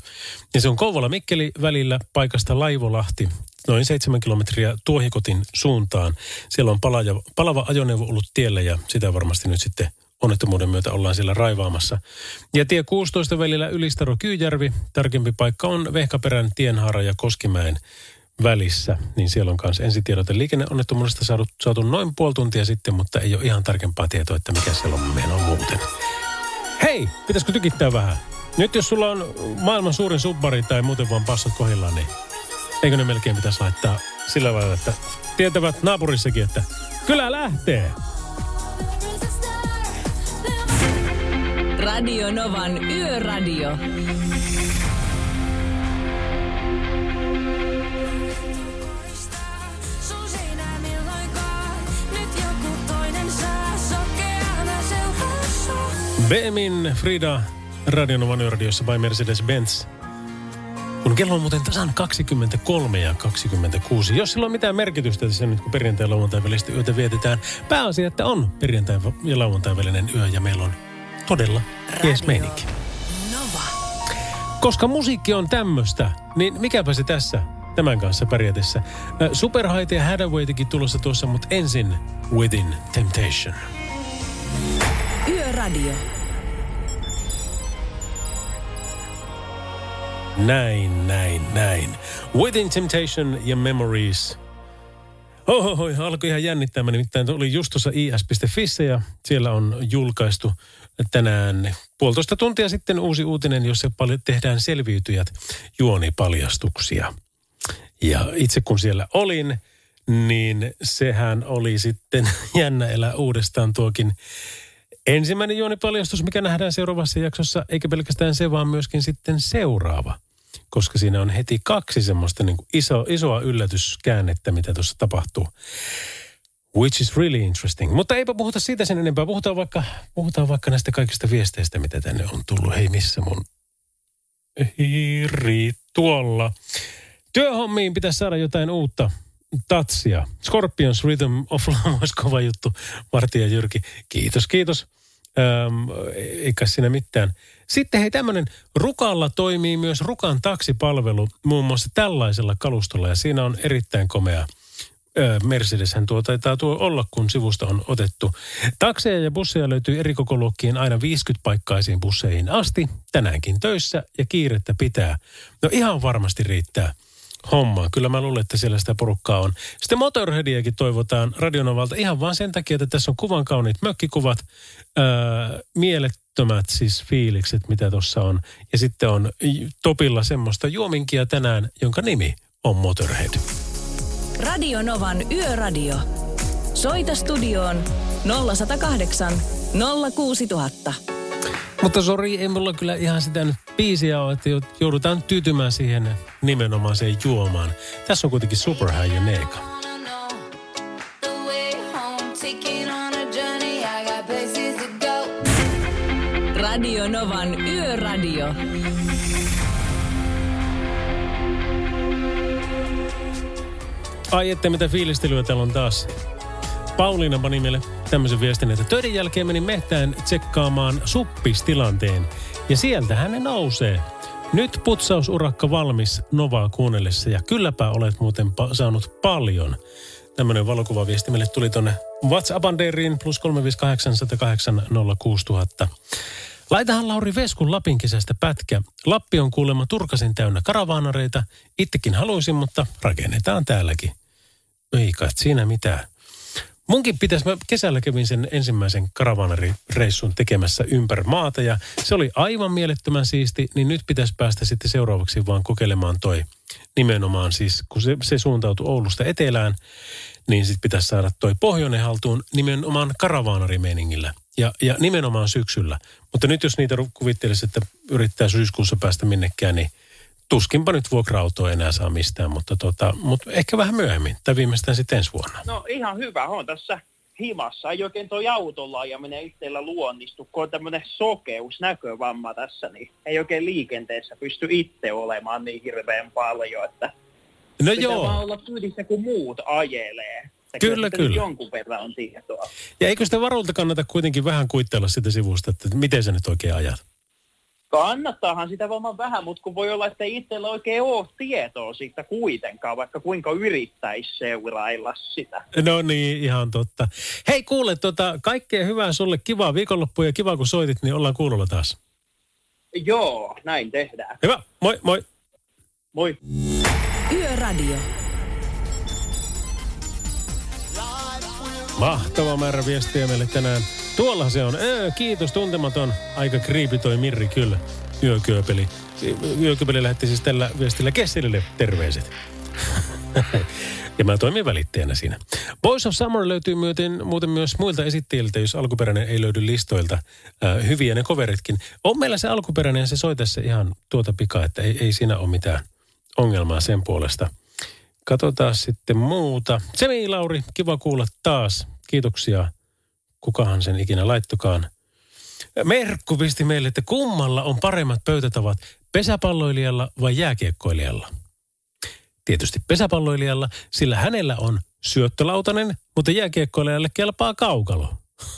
[SPEAKER 2] Ja se on Kouvola-Mikkeli välillä paikasta Laivolahti, noin 7 kilometriä Tuohikotin suuntaan. Siellä on palaja, palava ajoneuvo ollut tiellä ja sitä varmasti nyt sitten onnettomuuden myötä ollaan siellä raivaamassa. Ja tie 16 välillä Ylistaro Kyyjärvi, tarkempi paikka on Vehkaperän, Tienhaara ja Koskimäen välissä, niin siellä on myös ensitiedote liikenneonnettomuudesta saatu, saatu noin puoli tuntia sitten, mutta ei ole ihan tarkempaa tietoa, että mikä siellä on meno muuten. Hei, pitäisikö tykittää vähän? Nyt jos sulla on maailman suurin subbari tai muuten vaan passot kohdillaan, niin eikö ne melkein pitäisi laittaa sillä lailla, että tietävät naapurissakin, että kyllä lähtee.
[SPEAKER 1] Radio Novan Yöradio.
[SPEAKER 2] Bemin Frida Radionovan yöradiossa by Mercedes-Benz. Kun kello on muuten tasan 23 ja 26. Jos sillä on mitään merkitystä tässä nyt, kun perjantai- ja lauantai välistä yötä vietetään, pääasia, että on perjantai- ja lauantai välinen yö ja meillä on todella jees meininki.
[SPEAKER 1] Nova.
[SPEAKER 2] Koska musiikki on tämmöistä, niin mikäpä se tässä tämän kanssa pärjätessä. Ö, Superhaite ja Hadawaytikin tulossa tuossa, mutta ensin Within Temptation.
[SPEAKER 1] Yöradio.
[SPEAKER 2] Näin, näin, näin. Within Temptation ja Memories. Oho, alkoi ihan jännittämään. Nimittäin oli just tuossa is.fissä ja siellä on julkaistu tänään puolitoista tuntia sitten uusi uutinen, jossa paljon tehdään selviytyjät juonipaljastuksia. Ja itse kun siellä olin, niin sehän oli sitten jännä elää uudestaan tuokin ensimmäinen juonipaljastus, mikä nähdään seuraavassa jaksossa, eikä pelkästään se, vaan myöskin sitten seuraava. Koska siinä on heti kaksi semmoista niin kuin iso, isoa yllätyskäännettä, mitä tuossa tapahtuu. Which is really interesting. Mutta eipä puhuta siitä sen enempää. Puhutaan vaikka, puhutaan vaikka näistä kaikista viesteistä, mitä tänne on tullut. Hei, missä mun hiiri tuolla. Työhommiin pitäisi saada jotain uutta tatsia. Scorpions Rhythm of Love olisi kova juttu. Martti ja Jyrki, kiitos, kiitos. Öm, eikä siinä mitään. Sitten hei tämmöinen, Rukalla toimii myös Rukan taksipalvelu muun muassa tällaisella kalustolla ja siinä on erittäin komea ö, Mercedeshän tuo taitaa tuo olla, kun sivusta on otettu. Takseja ja busseja löytyy eri kokoluokkiin aina 50 paikkaisiin busseihin asti. Tänäänkin töissä ja kiirettä pitää. No ihan varmasti riittää hommaa. Kyllä mä luulen, että siellä sitä porukkaa on. Sitten Motorheadiakin toivotaan Radionovalta ihan vaan sen takia, että tässä on kuvan kauniit mökkikuvat, öö, mielettömät siis fiilikset, mitä tuossa on. Ja sitten on topilla semmoista juominkia tänään, jonka nimi on Motorhead.
[SPEAKER 1] Radio Novan Yöradio. Soita studioon 0108 06000.
[SPEAKER 2] Mutta sori, ei mulla kyllä ihan sitä nyt biisiä ole, että joudutaan tyytymään siihen nimenomaiseen juomaan. Tässä on kuitenkin Super High ja Neeka.
[SPEAKER 1] Radio Novan Yöradio.
[SPEAKER 2] Ai että mitä fiilistelyä täällä on taas. Pauliina pani meille tämmöisen viestin, että töiden jälkeen menin mehtään tsekkaamaan suppistilanteen. Ja sieltähän ne nousee. Nyt putsausurakka valmis Novaa kuunnellessa ja kylläpä olet muuten pa- saanut paljon. Tämmöinen valokuvaviesti meille tuli tonne WhatsApp-anderiin plus 358 Laitahan Lauri Veskun Lapin kesästä pätkä. Lappi on kuulemma turkasin täynnä karavaanareita. Itsekin haluaisin, mutta rakennetaan täälläkin. Ei kai siinä mitään. Munkin pitäisi, mä kesällä kävin sen ensimmäisen karavaanarireissun tekemässä ympäri maata ja se oli aivan mielettömän siisti, niin nyt pitäisi päästä sitten seuraavaksi vaan kokeilemaan toi nimenomaan siis, kun se, se suuntautui Oulusta etelään, niin sitten pitäisi saada toi pohjoinen haltuun nimenomaan karavaanarimeiningillä ja, ja nimenomaan syksyllä. Mutta nyt jos niitä kuvittelisi, että yrittää syyskuussa päästä minnekään, niin tuskinpa nyt vuokra-autoa enää saa mistään, mutta, tota, mutta ehkä vähän myöhemmin tai viimeistään sitten ensi vuonna.
[SPEAKER 8] No ihan hyvä on tässä himassa. Ei oikein toi autolla ajaminen itsellä luonnistu, kun on tämmöinen sokeus, näkövamma tässä, niin ei oikein liikenteessä pysty itse olemaan niin hirveän paljon, että
[SPEAKER 2] No
[SPEAKER 8] pitää
[SPEAKER 2] joo.
[SPEAKER 8] vaan olla kyydissä, kun muut ajelee.
[SPEAKER 2] Kyllä,
[SPEAKER 8] nyt
[SPEAKER 2] kyllä.
[SPEAKER 8] Jonkun verran on tietoa.
[SPEAKER 2] Ja eikö sitä varulta kannata kuitenkin vähän kuittella sitä sivusta, että miten sä nyt oikein ajat?
[SPEAKER 8] Kannattaahan sitä varmaan vähän, mutta kun voi olla, että ei itsellä oikein ole tietoa siitä kuitenkaan, vaikka kuinka yrittäisi seurailla sitä.
[SPEAKER 2] No niin, ihan totta. Hei kuule, tota, kaikkea hyvää sulle, kivaa viikonloppua ja kiva kun soitit, niin ollaan kuulolla taas.
[SPEAKER 8] Joo, näin tehdään.
[SPEAKER 2] Hyvä, moi moi.
[SPEAKER 8] Moi.
[SPEAKER 1] Yöradio.
[SPEAKER 2] Mahtava määrä viestiä meille tänään. Tuolla se on. Öö, kiitos, tuntematon. Aika kriipi toi Mirri kyllä. Yökyöpeli. Yökyöpeli lähetti siis tällä viestillä Kesselille terveiset. ja mä toimin välittäjänä siinä. Boys of Summer löytyy muuten, muuten myös muilta esittäjiltä, jos alkuperäinen ei löydy listoilta. Äh, hyviä ne coveritkin. On meillä se alkuperäinen ja se soi tässä ihan tuota pikaa, että ei, ei siinä ole mitään ongelmaa sen puolesta. Katsotaan sitten muuta. Semi Lauri, kiva kuulla taas. Kiitoksia. Kukahan sen ikinä laittokaan. Merkku pisti meille, että kummalla on paremmat pöytätavat, pesäpalloilijalla vai jääkiekkoilijalla? Tietysti pesäpalloilijalla, sillä hänellä on syöttölautanen, mutta jääkiekkoilijalle kelpaa kaukalo.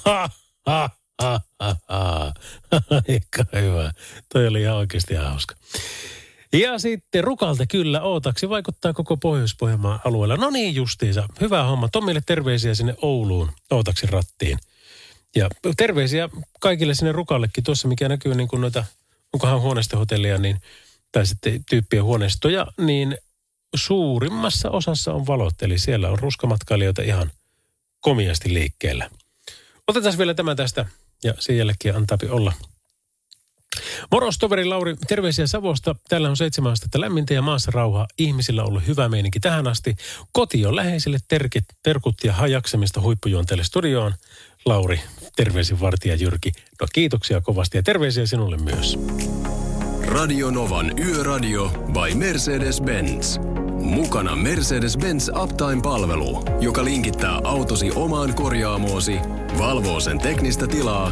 [SPEAKER 2] Ha, ha, ha, ha, ha. Aika hyvä. Toi oli ihan oikeasti hauska. Ja sitten Rukalta kyllä, Ootaksi vaikuttaa koko Pohjois-Pohjanmaan alueella. No niin justiinsa, hyvä homma. Tommille terveisiä sinne Ouluun, Ootaksi rattiin. Ja terveisiä kaikille sinne Rukallekin tuossa, mikä näkyy niin kuin noita, onkohan huoneistohotellia, niin, tai sitten tyyppiä huoneistoja, niin suurimmassa osassa on valot. Eli siellä on ruskamatkailijoita ihan komiasti liikkeellä. Otetaan vielä tämä tästä ja sen jälkeen antaapi olla. Moros toveri Lauri, terveisiä Savosta. Täällä on seitsemän astetta lämmintä ja maassa rauhaa. Ihmisillä on ollut hyvä meininki tähän asti. Koti on läheisille terkit, terkut ja hajaksemista huippujuonteelle studioon. Lauri, terveisin vartija Jyrki. No kiitoksia kovasti ja terveisiä sinulle myös.
[SPEAKER 4] Radio Novan Yöradio by Mercedes-Benz. Mukana Mercedes-Benz Uptime-palvelu, joka linkittää autosi omaan korjaamoosi, valvoo sen teknistä tilaa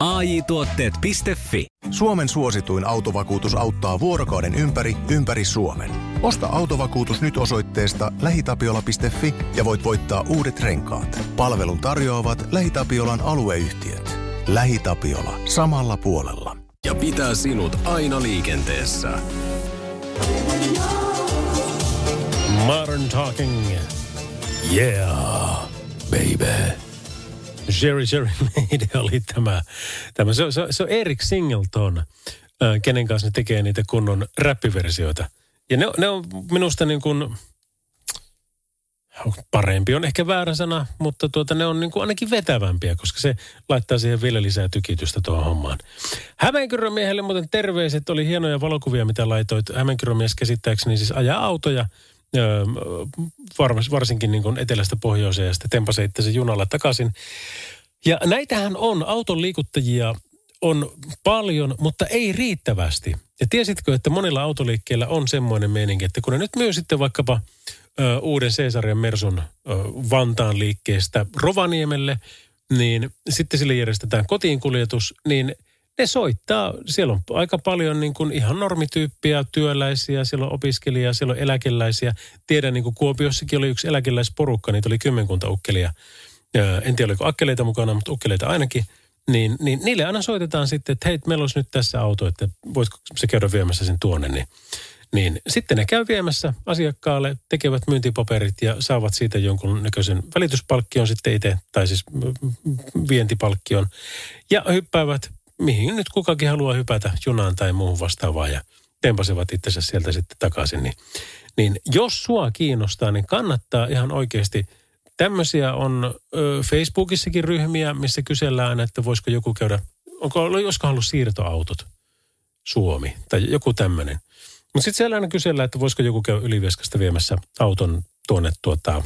[SPEAKER 9] AJ-tuotteet.fi
[SPEAKER 10] Suomen suosituin autovakuutus auttaa vuorokauden ympäri, ympäri Suomen. Osta autovakuutus nyt osoitteesta lähitapiola.fi ja voit voittaa uudet renkaat. Palvelun tarjoavat LähiTapiolan alueyhtiöt. LähiTapiola. Samalla puolella.
[SPEAKER 4] ja pitää sinut aina liikenteessä.
[SPEAKER 2] Modern Talking. Yeah, baby. Jerry Jerry Lady oli tämä. tämä. Se, se, se on Eric Singleton, kenen kanssa ne tekee niitä kunnon räppiversioita. Ja ne, ne on minusta niin kuin, parempi on ehkä väärä sana, mutta tuota, ne on niin kuin ainakin vetävämpiä, koska se laittaa siihen vielä lisää tykitystä tuohon hommaan. Hämeenkyrön miehelle muuten terveiset, oli hienoja valokuvia, mitä laitoit. Hämeenkyrön mies käsittääkseni siis ajaa autoja, varsinkin niin etelästä pohjoiseen ja sitten tempasi itse junalla takaisin. Ja näitähän on, auton liikuttajia on paljon, mutta ei riittävästi. Ja tiesitkö, että monilla autoliikkeillä on semmoinen meininki, että kun ne nyt myy sitten vaikkapa ö, uuden Cesarian Mersun ö, Vantaan liikkeestä Rovaniemelle, niin sitten sille järjestetään kotiinkuljetus, niin ne soittaa. Siellä on aika paljon niin kuin ihan normityyppiä, työläisiä, siellä on opiskelijia, siellä on eläkeläisiä. Tiedän, niin kuin Kuopiossakin oli yksi eläkeläisporukka, niitä oli kymmenkunta ukkelia. En tiedä, oliko akkeleita mukana, mutta ukkeleita ainakin. Niin, niin niille aina soitetaan sitten, että hei, meillä olisi nyt tässä auto, että voisiko se käydä viemässä sen tuonne. Niin, niin sitten ne käy viemässä asiakkaalle, tekevät myyntipaperit ja saavat siitä jonkun näköisen välityspalkkion sitten itse, tai siis vientipalkkion. Ja hyppäävät, mihin nyt kukakin haluaa hypätä, junaan tai muuhun vastaavaan ja tempasevat itsensä sieltä sitten takaisin. Niin, niin jos sua kiinnostaa, niin kannattaa ihan oikeasti tämmöisiä on ö, Facebookissakin ryhmiä, missä kysellään, että voisiko joku käydä, onko, olisiko ollut siirtoautot Suomi tai joku tämmöinen. Mutta sitten siellä aina kysellään, että voisiko joku käydä Ylivieskasta viemässä auton tuonne tuota,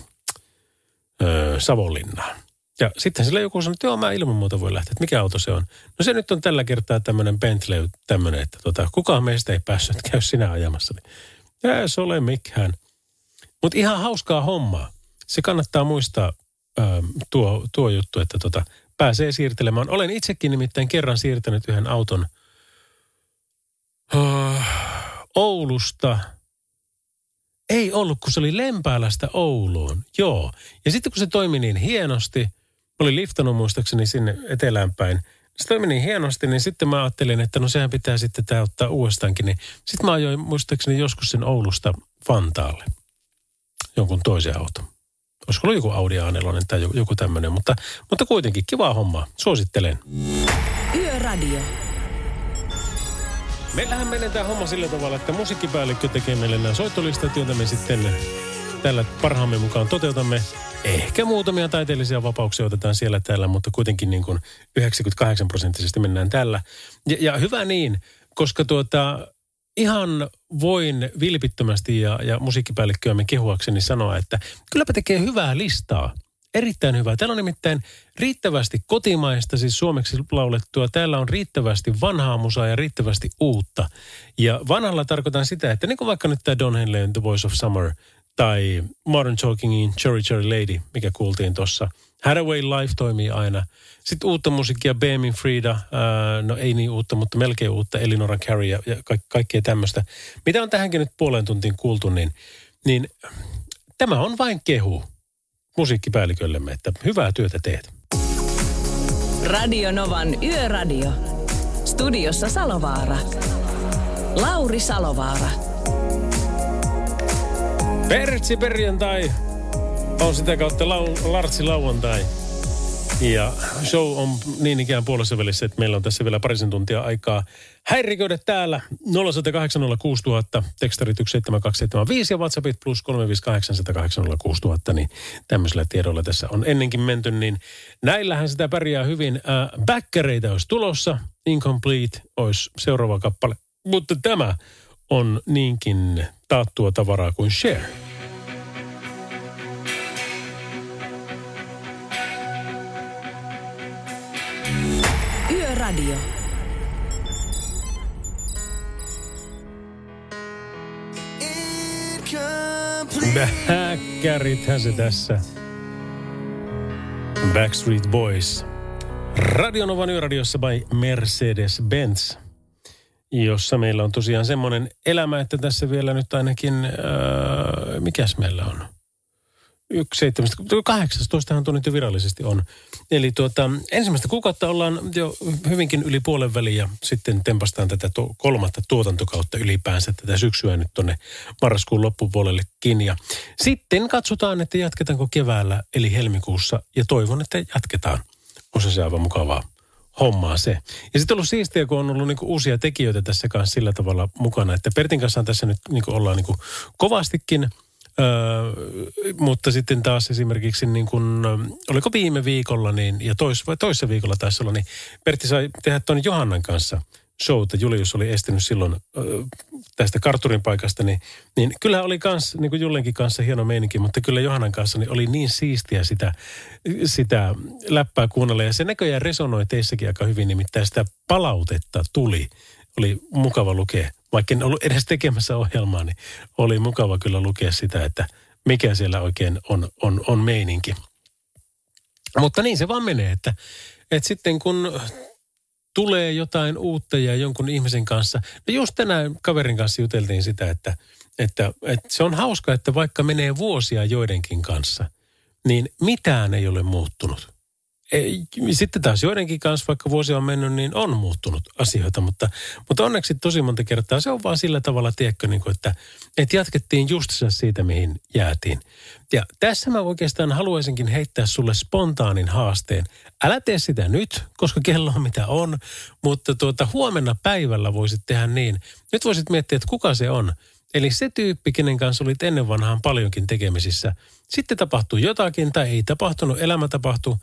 [SPEAKER 2] ö, Savonlinnaan. Ja sitten sillä joku sanoo, että joo, mä ilman muuta voi lähteä, että mikä auto se on. No se nyt on tällä kertaa tämmöinen Bentley, tämmöinen, että tota, kukaan meistä ei päässyt, käy sinä ajamassa. Ei se ole mikään. Mutta ihan hauskaa hommaa. Se kannattaa muistaa ö, tuo, tuo juttu, että tota, pääsee siirtelemään. Olen itsekin nimittäin kerran siirtänyt yhden auton ö, Oulusta. Ei ollut, kun se oli Lempäälästä Ouluun. Joo. Ja sitten kun se toimi niin hienosti, mä olin liftannut muistaakseni sinne etelään päin. Se toimi niin hienosti, niin sitten mä ajattelin, että no sehän pitää sitten tämä ottaa uudestaankin. Niin sitten mä ajoin muistaakseni joskus sen Oulusta Vantaalle. Jonkun toisen auton. Olisiko ollut joku Audi A4 tai joku, joku tämmöinen, mutta, mutta kuitenkin kiva homma. Suosittelen.
[SPEAKER 1] Yöradio.
[SPEAKER 2] Meillähän menee tämä homma sillä tavalla, että musiikkipäällikkö tekee meille nämä soittolistat, joita me sitten tällä parhaamme mukaan toteutamme. Ehkä muutamia taiteellisia vapauksia otetaan siellä täällä, mutta kuitenkin niin kuin 98 prosenttisesti mennään tällä. Ja, ja hyvä niin, koska tuota, ihan voin vilpittömästi ja, ja musiikkipäällikköämme kehuakseni sanoa, että kylläpä tekee hyvää listaa. Erittäin hyvää. Täällä on nimittäin riittävästi kotimaista, siis suomeksi laulettua. Täällä on riittävästi vanhaa musaa ja riittävästi uutta. Ja vanhalla tarkoitan sitä, että niin kuin vaikka nyt tämä Don Henleyn The Voice of Summer tai Modern Talkingin Cherry Cherry Lady, mikä kuultiin tuossa. Hathaway Life toimii aina. Sitten uutta musiikkia, Beamin Frida, ää, no ei niin uutta, mutta melkein uutta, Elinora Carey ja, ja ka- kaikkea tämmöistä. Mitä on tähänkin nyt puolen tuntiin kuultu, niin, niin tämä on vain kehu musiikkipäälliköllemme, että hyvää työtä teet.
[SPEAKER 1] Radio Novan Yöradio. Studiossa Salovaara. Lauri Salovaara.
[SPEAKER 2] Pertsi perjantai on sitä kautta lau, Lartsi lauantai. Ja show on niin ikään puolessa välissä, että meillä on tässä vielä parisen tuntia aikaa häiriköidä täällä 0806000, tekstarit 17275 ja WhatsAppit plus 358806000, niin tämmöisellä tiedolla tässä on ennenkin menty, niin näillähän sitä pärjää hyvin. Äh, olisi tulossa, Incomplete olisi seuraava kappale, mutta tämä on niinkin taattua tavaraa kuin Share.
[SPEAKER 1] Yöradio.
[SPEAKER 2] Bäkkärithän se tässä. Backstreet Boys. Radionovan yöradiossa by Mercedes-Benz, jossa meillä on tosiaan semmoinen elämä, että tässä vielä nyt ainakin, äh, mikäs meillä on? 18 tuo nyt jo virallisesti on. Eli tuota, ensimmäistä kuukautta ollaan jo hyvinkin yli puolen väliin ja sitten tempastaan tätä to, kolmatta tuotantokautta ylipäänsä tätä syksyä nyt tonne marraskuun loppupuolellekin. Ja sitten katsotaan, että jatketaanko keväällä eli helmikuussa ja toivon, että jatketaan. Osa se aivan mukavaa hommaa se. Ja sitten on ollut siistiä, kun on ollut niinku uusia tekijöitä tässä kanssa sillä tavalla mukana, että Pertin kanssa tässä nyt niinku ollaan niinku kovastikin – Öö, mutta sitten taas esimerkiksi niin kuin, oliko viime viikolla niin, ja tois, vai toissa viikolla taisi olla, niin Pertti sai tehdä tuon Johannan kanssa showta. Julius oli estynyt silloin tästä karturin paikasta, niin, niin kyllä oli kans, niin kuin Jullenkin kanssa hieno meininki, mutta kyllä Johannan kanssa niin oli niin siistiä sitä, sitä läppää kuunnella. Ja se näköjään resonoi teissäkin aika hyvin, nimittäin sitä palautetta tuli. Oli mukava lukea vaikka en ollut edes tekemässä ohjelmaa, niin oli mukava kyllä lukea sitä, että mikä siellä oikein on, on, on meininki. Mutta niin se vaan menee, että, että sitten kun tulee jotain uutta ja jonkun ihmisen kanssa. No just tänään kaverin kanssa juteltiin sitä, että, että, että se on hauska, että vaikka menee vuosia joidenkin kanssa, niin mitään ei ole muuttunut ei, sitten taas joidenkin kanssa, vaikka vuosi on mennyt, niin on muuttunut asioita, mutta, mutta onneksi tosi monta kertaa se on vaan sillä tavalla, tiedätkö, niin kuin, että, että jatkettiin justissa siitä, mihin jäätiin. Ja tässä mä oikeastaan haluaisinkin heittää sulle spontaanin haasteen. Älä tee sitä nyt, koska kello on mitä on, mutta tuota, huomenna päivällä voisit tehdä niin. Nyt voisit miettiä, että kuka se on, Eli se tyyppi, kenen kanssa olit ennen vanhaan paljonkin tekemisissä. Sitten tapahtui jotakin tai ei tapahtunut, elämä tapahtui.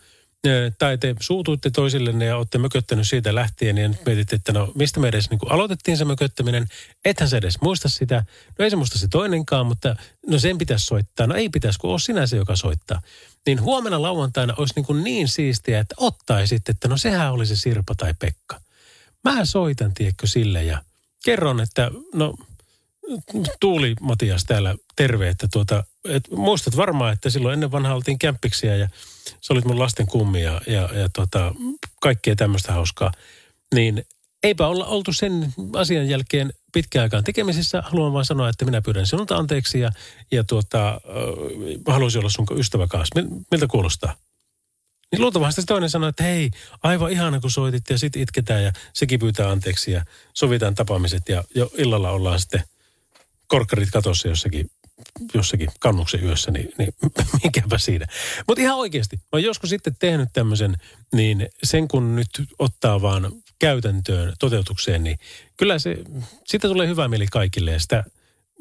[SPEAKER 2] Tai te suutuitte toisillenne ja olette mököttänyt siitä lähtien ja nyt mietitte, että no mistä me edes niin aloitettiin se mököttäminen. Ethän se edes muista sitä. No ei se muista se toinenkaan, mutta no sen pitäisi soittaa. No ei pitäisi, kun ole sinä se, joka soittaa. Niin huomenna lauantaina olisi niin, kuin niin siistiä, että ottaisitte, että no sehän oli se Sirpa tai Pekka. Mä soitan, tiedätkö, sille ja kerron, että no Tuuli Matias täällä terve, että tuota, et muistat varmaan, että silloin ennen vanhaa oltiin kämppiksiä ja sä olit mun lasten kummi ja, ja, ja tuota, kaikkea tämmöistä hauskaa. Niin eipä olla oltu sen asian jälkeen pitkään aikaan tekemisissä. Haluan vaan sanoa, että minä pyydän sinulta anteeksi ja, ja tuota, äh, haluaisin olla sun ystävä kanssa. Mil- Miltä kuulostaa? Niin luultavasti toinen sanoi, että hei, aivan ihana kun soitit ja sitten itketään ja sekin pyytää anteeksi ja sovitaan tapaamiset ja jo illalla ollaan sitten korkkarit katossa jossakin, jossakin kannuksen yössä, niin, niin mikäpä siinä. Mutta ihan oikeasti, mä oon joskus sitten tehnyt tämmöisen, niin sen kun nyt ottaa vaan käytäntöön, toteutukseen, niin kyllä se, siitä tulee hyvä mieli kaikille ja sitä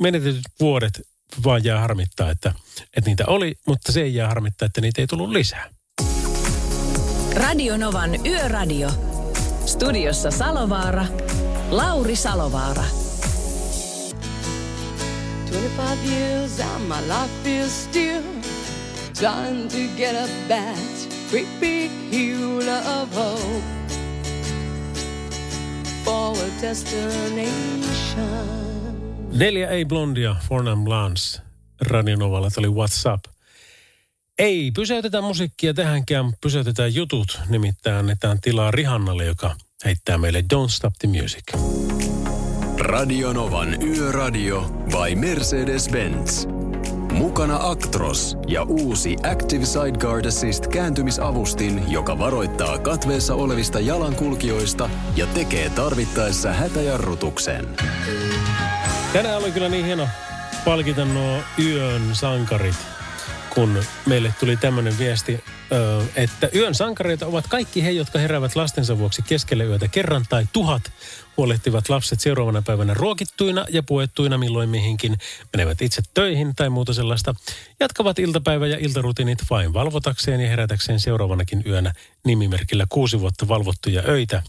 [SPEAKER 2] menetetyt vuodet vaan jää harmittaa, että, että niitä oli, mutta se ei jää harmittaa, että niitä ei tullut lisää.
[SPEAKER 1] Radio Novan Yöradio. Studiossa Salovaara. Lauri Salovaara.
[SPEAKER 11] 25 years and my life is still trying to get up that great big hill of hope for a destination.
[SPEAKER 2] Neljä ei blondia, Fornam Blondes, Radionovalla, oli What's Up. Ei pysäytetä musiikkia tähänkään, pysäytetään jutut. Nimittäin annetaan tilaa Rihannalle, joka heittää meille Don't Stop the Music.
[SPEAKER 4] Radionovan Yöradio by Mercedes-Benz. Mukana Actros ja uusi Active Sideguard Assist kääntymisavustin, joka varoittaa katveessa olevista jalankulkijoista ja tekee tarvittaessa hätäjarrutuksen.
[SPEAKER 2] Tänään oli kyllä niin hieno palkita nuo yön sankarit, kun meille tuli tämmöinen viesti, että yön sankareita ovat kaikki he, jotka heräävät lastensa vuoksi keskelle yötä kerran tai tuhat, huolehtivat lapset seuraavana päivänä ruokittuina ja puettuina milloin mihinkin, menevät itse töihin tai muuta sellaista, jatkavat iltapäivä- ja iltarutiinit vain valvotakseen ja herätäkseen seuraavanakin yönä nimimerkillä kuusi vuotta valvottuja öitä.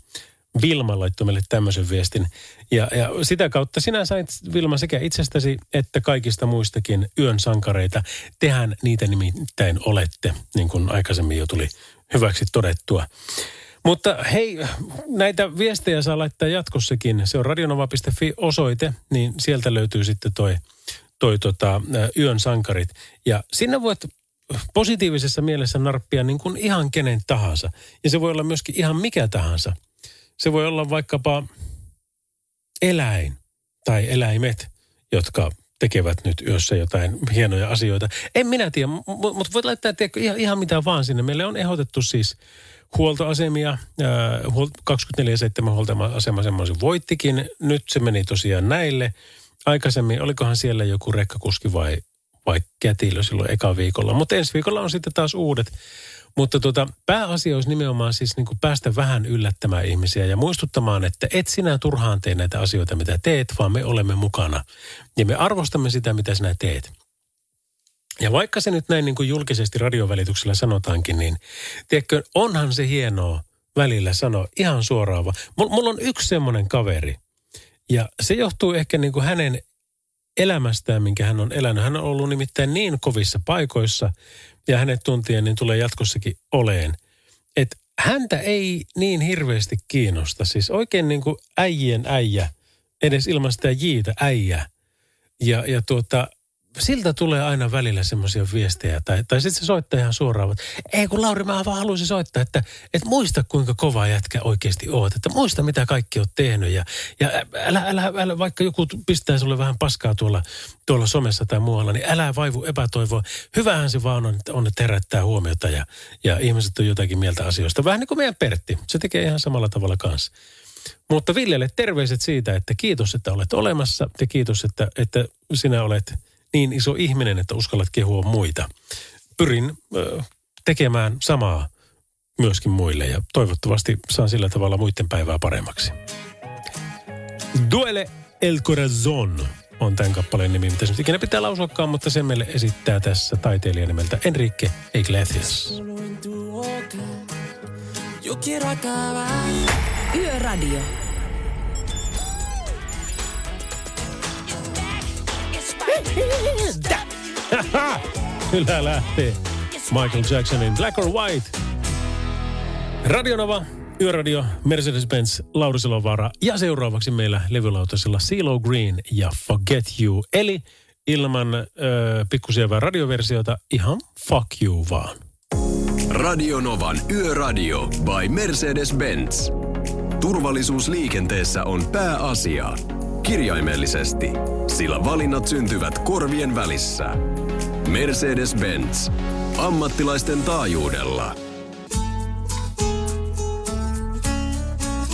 [SPEAKER 2] Vilma laittoi meille tämmöisen viestin. Ja, ja sitä kautta sinä sait, Vilma, sekä itsestäsi että kaikista muistakin yön sankareita. Tehän niitä nimittäin olette, niin kuin aikaisemmin jo tuli hyväksi todettua. Mutta hei, näitä viestejä saa laittaa jatkossakin. Se on radionova.fi osoite, niin sieltä löytyy sitten toi, toi tota, yön sankarit. Ja sinne voit positiivisessa mielessä narppia niin kuin ihan kenen tahansa. Ja se voi olla myöskin ihan mikä tahansa. Se voi olla vaikkapa eläin tai eläimet, jotka tekevät nyt yössä jotain hienoja asioita. En minä tiedä, mu- mutta voit laittaa tiedätkö, ihan, ihan mitä vaan sinne. Meille on ehdotettu siis huoltoasemia, ää, huol- 24-7 huoltoasema semmoisen voittikin. Nyt se meni tosiaan näille. Aikaisemmin, olikohan siellä joku rekkakuski vai, vai kätilö silloin eka viikolla. Mutta ensi viikolla on sitten taas uudet. Mutta tuota, pääasia olisi nimenomaan siis niin kuin päästä vähän yllättämään ihmisiä ja muistuttamaan, että et sinä turhaan tee näitä asioita, mitä teet, vaan me olemme mukana. Ja me arvostamme sitä, mitä sinä teet. Ja vaikka se nyt näin niin kuin julkisesti radiovälityksellä sanotaankin, niin tiedätkö, onhan se hienoa välillä sanoa ihan suoraan. vaan- Mul- Mulla on yksi semmoinen kaveri, ja se johtuu ehkä niin kuin hänen elämästään, minkä hän on elänyt. Hän on ollut nimittäin niin kovissa paikoissa, ja hänet tuntien niin tulee jatkossakin oleen, että häntä ei niin hirveästi kiinnosta. Siis oikein niin kuin äijien äijä, edes ilman sitä jiitä äijä. Ja, ja tuota, siltä tulee aina välillä semmoisia viestejä, tai, tai sitten se soittaa ihan suoraan, että ei kun Lauri, mä vaan haluaisin soittaa, että, että muista kuinka kova jätkä oikeasti oot, että muista mitä kaikki oot tehnyt, ja, ja älä, älä, älä, vaikka joku pistää sulle vähän paskaa tuolla, tuolla somessa tai muualla, niin älä vaivu epätoivoa. Hyvähän se vaan on, että on, että herättää huomiota, ja, ja ihmiset on jotakin mieltä asioista. Vähän niin kuin meidän Pertti, se tekee ihan samalla tavalla kanssa. Mutta Villelle terveiset siitä, että kiitos, että olet olemassa ja kiitos, että, että sinä olet niin iso ihminen, että uskallat kehua muita. Pyrin tekemään samaa myöskin muille ja toivottavasti saan sillä tavalla muiden päivää paremmaksi. Duele el corazon. on tämän kappaleen nimi, mitä se nyt ikinä pitää lausuakaan, mutta se meille esittää tässä taiteilija nimeltä Enrique Iglesias.
[SPEAKER 1] Yöradio.
[SPEAKER 2] Kyllä lähtee. Michael Jacksonin Black or White. Radionova, Yöradio, Mercedes-Benz, Lauri Selovaara ja seuraavaksi meillä levylautasella CeeLo Green ja Forget You. Eli ilman ö, pikkusievää radioversiota ihan fuck you vaan.
[SPEAKER 4] Radionovan Yöradio by Mercedes-Benz. Turvallisuus liikenteessä on pääasia. Kirjaimellisesti, sillä valinnat syntyvät korvien välissä. Mercedes-Benz. Ammattilaisten taajuudella.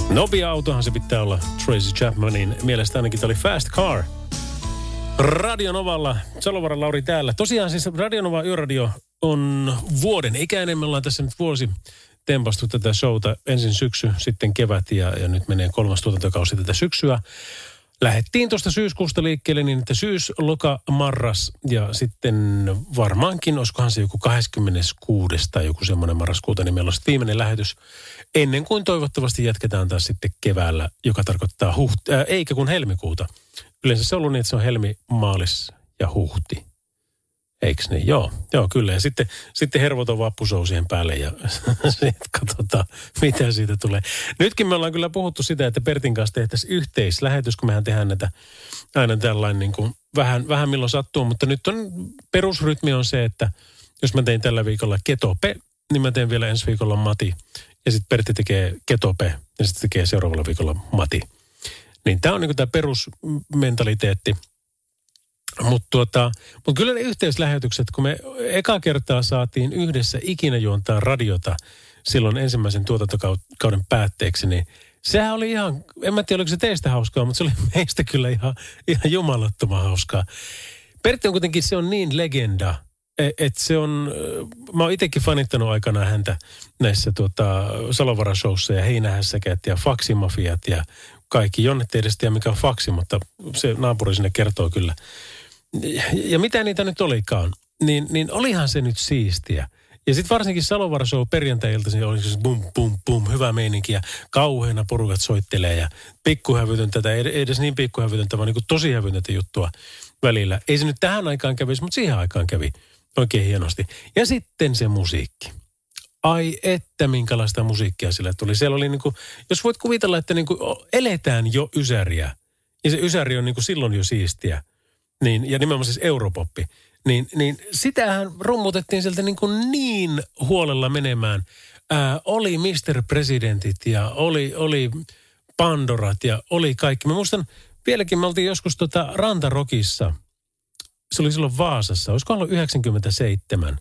[SPEAKER 2] Nopea autohan se pitää olla Tracy Chapmanin mielestä ainakin tämä oli Fast Car. Radionovalla, Salovaran Lauri täällä. Tosiaan siis Radionova Yöradio on vuoden ikäinen. Me ollaan tässä nyt vuosi tempastu tätä showta. Ensin syksy, sitten kevät ja, ja nyt menee kolmas tuotantokausi tätä syksyä. Lähettiin tuosta syyskuusta liikkeelle niin, että syys, loka, marras ja sitten varmaankin, olisikohan se joku 26. tai joku semmoinen marraskuuta, niin meillä sitten viimeinen lähetys ennen kuin toivottavasti jatketaan taas sitten keväällä, joka tarkoittaa huhti, äh, eikä kun helmikuuta. Yleensä se on ollut niin, että se on helmi, maalis ja huhti. Eiks niin? Joo, joo kyllä. Ja sitten, sitten hervoton vappusou siihen päälle ja sitten katsotaan, mitä siitä tulee. Nytkin me ollaan kyllä puhuttu sitä, että Pertin kanssa tehtäisiin yhteislähetys, kun mehän tehdään näitä aina tällainen niin kuin vähän, vähän milloin sattuu. Mutta nyt on perusrytmi on se, että jos mä tein tällä viikolla ketope, niin mä teen vielä ensi viikolla mati. Ja sitten Pertti tekee ketope ja sitten tekee seuraavalla viikolla mati. Niin tämä on niin tämä perusmentaliteetti. Mutta tota, mut kyllä ne yhteislähetykset, kun me eka kertaa saatiin yhdessä ikinä juontaa radiota silloin ensimmäisen tuotantokauden päätteeksi, niin sehän oli ihan, en mä tiedä oliko se teistä hauskaa, mutta se oli meistä kyllä ihan, ihan jumalattoman hauskaa. Pertti on kuitenkin, se on niin legenda, että se on, mä oon itsekin fanittanut aikana häntä näissä tuota, Salovara-showssa ja Heinähässäkät ja Faksimafiat ja kaikki. Jonne ei edes tiedä mikä on faksi, mutta se naapuri sinne kertoo kyllä. Ja, mitä niitä nyt olikaan, niin, niin olihan se nyt siistiä. Ja sitten varsinkin Salovara Show perjantai-ilta, niin oli siis bum, bum, bum, hyvä meininki ja kauheena porukat soittelee ja tai ed- edes niin pikkuhävytöntä, vaan niin kuin tosi hävytöntä juttua välillä. Ei se nyt tähän aikaan kävisi, mutta siihen aikaan kävi oikein hienosti. Ja sitten se musiikki. Ai että minkälaista musiikkia sillä tuli. Siellä oli niin kuin, jos voit kuvitella, että niin kuin eletään jo ysäriä. Ja se ysäri on niin kuin silloin jo siistiä. Niin, ja nimenomaan siis europoppi. Niin, niin sitähän rummutettiin sieltä niin, kuin niin huolella menemään. Ää, oli Mr. Presidentit ja oli, oli Pandorat ja oli kaikki. Mä muistan, vieläkin me oltiin joskus tota Rantarokissa. Se oli silloin Vaasassa. Olisiko ollut 97?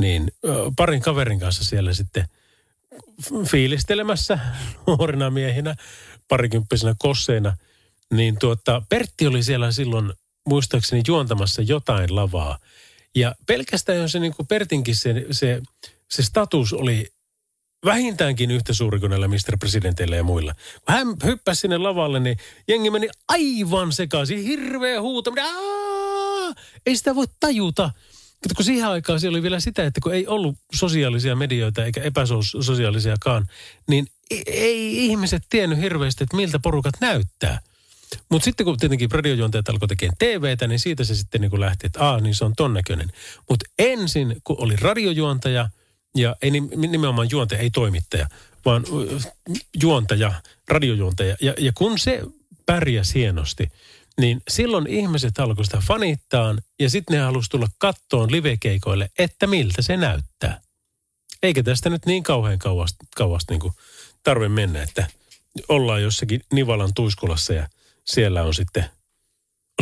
[SPEAKER 2] Niin parin kaverin kanssa siellä sitten fiilistelemässä nuorina miehinä, parikymppisenä kosseina. Niin tuota, Pertti oli siellä silloin muistaakseni juontamassa jotain lavaa. Ja pelkästään se niin kuin Pertinkin se, se, se status oli vähintäänkin yhtä suuri kuin näillä Mr. Presidenteillä ja muilla. Kun hän hyppäsi sinne lavalle, niin jengi meni aivan sekaisin. Hirveä huutaminen. Aa! Ei sitä voi tajuta. Mutta kun siihen aikaan siellä oli vielä sitä, että kun ei ollut sosiaalisia medioita eikä epäsosiaalisiakaan, niin ei ihmiset tiennyt hirveästi, että miltä porukat näyttää. Mutta sitten kun tietenkin radiojuontajat alkoi tekemään TVtä, niin siitä se sitten niin kuin lähti, että aa, niin se on ton näköinen. Mutta ensin, kun oli radiojuontaja, ja ei nimenomaan juontaja, ei toimittaja, vaan juontaja, radiojuontaja. Ja, ja kun se pärjäsi hienosti, niin silloin ihmiset alkoi sitä fanittaan ja sitten ne halusi tulla kattoon livekeikoille, että miltä se näyttää. Eikä tästä nyt niin kauhean kauasta, kauasta niin tarve mennä, että ollaan jossakin Nivalan tuiskulassa ja siellä on sitten,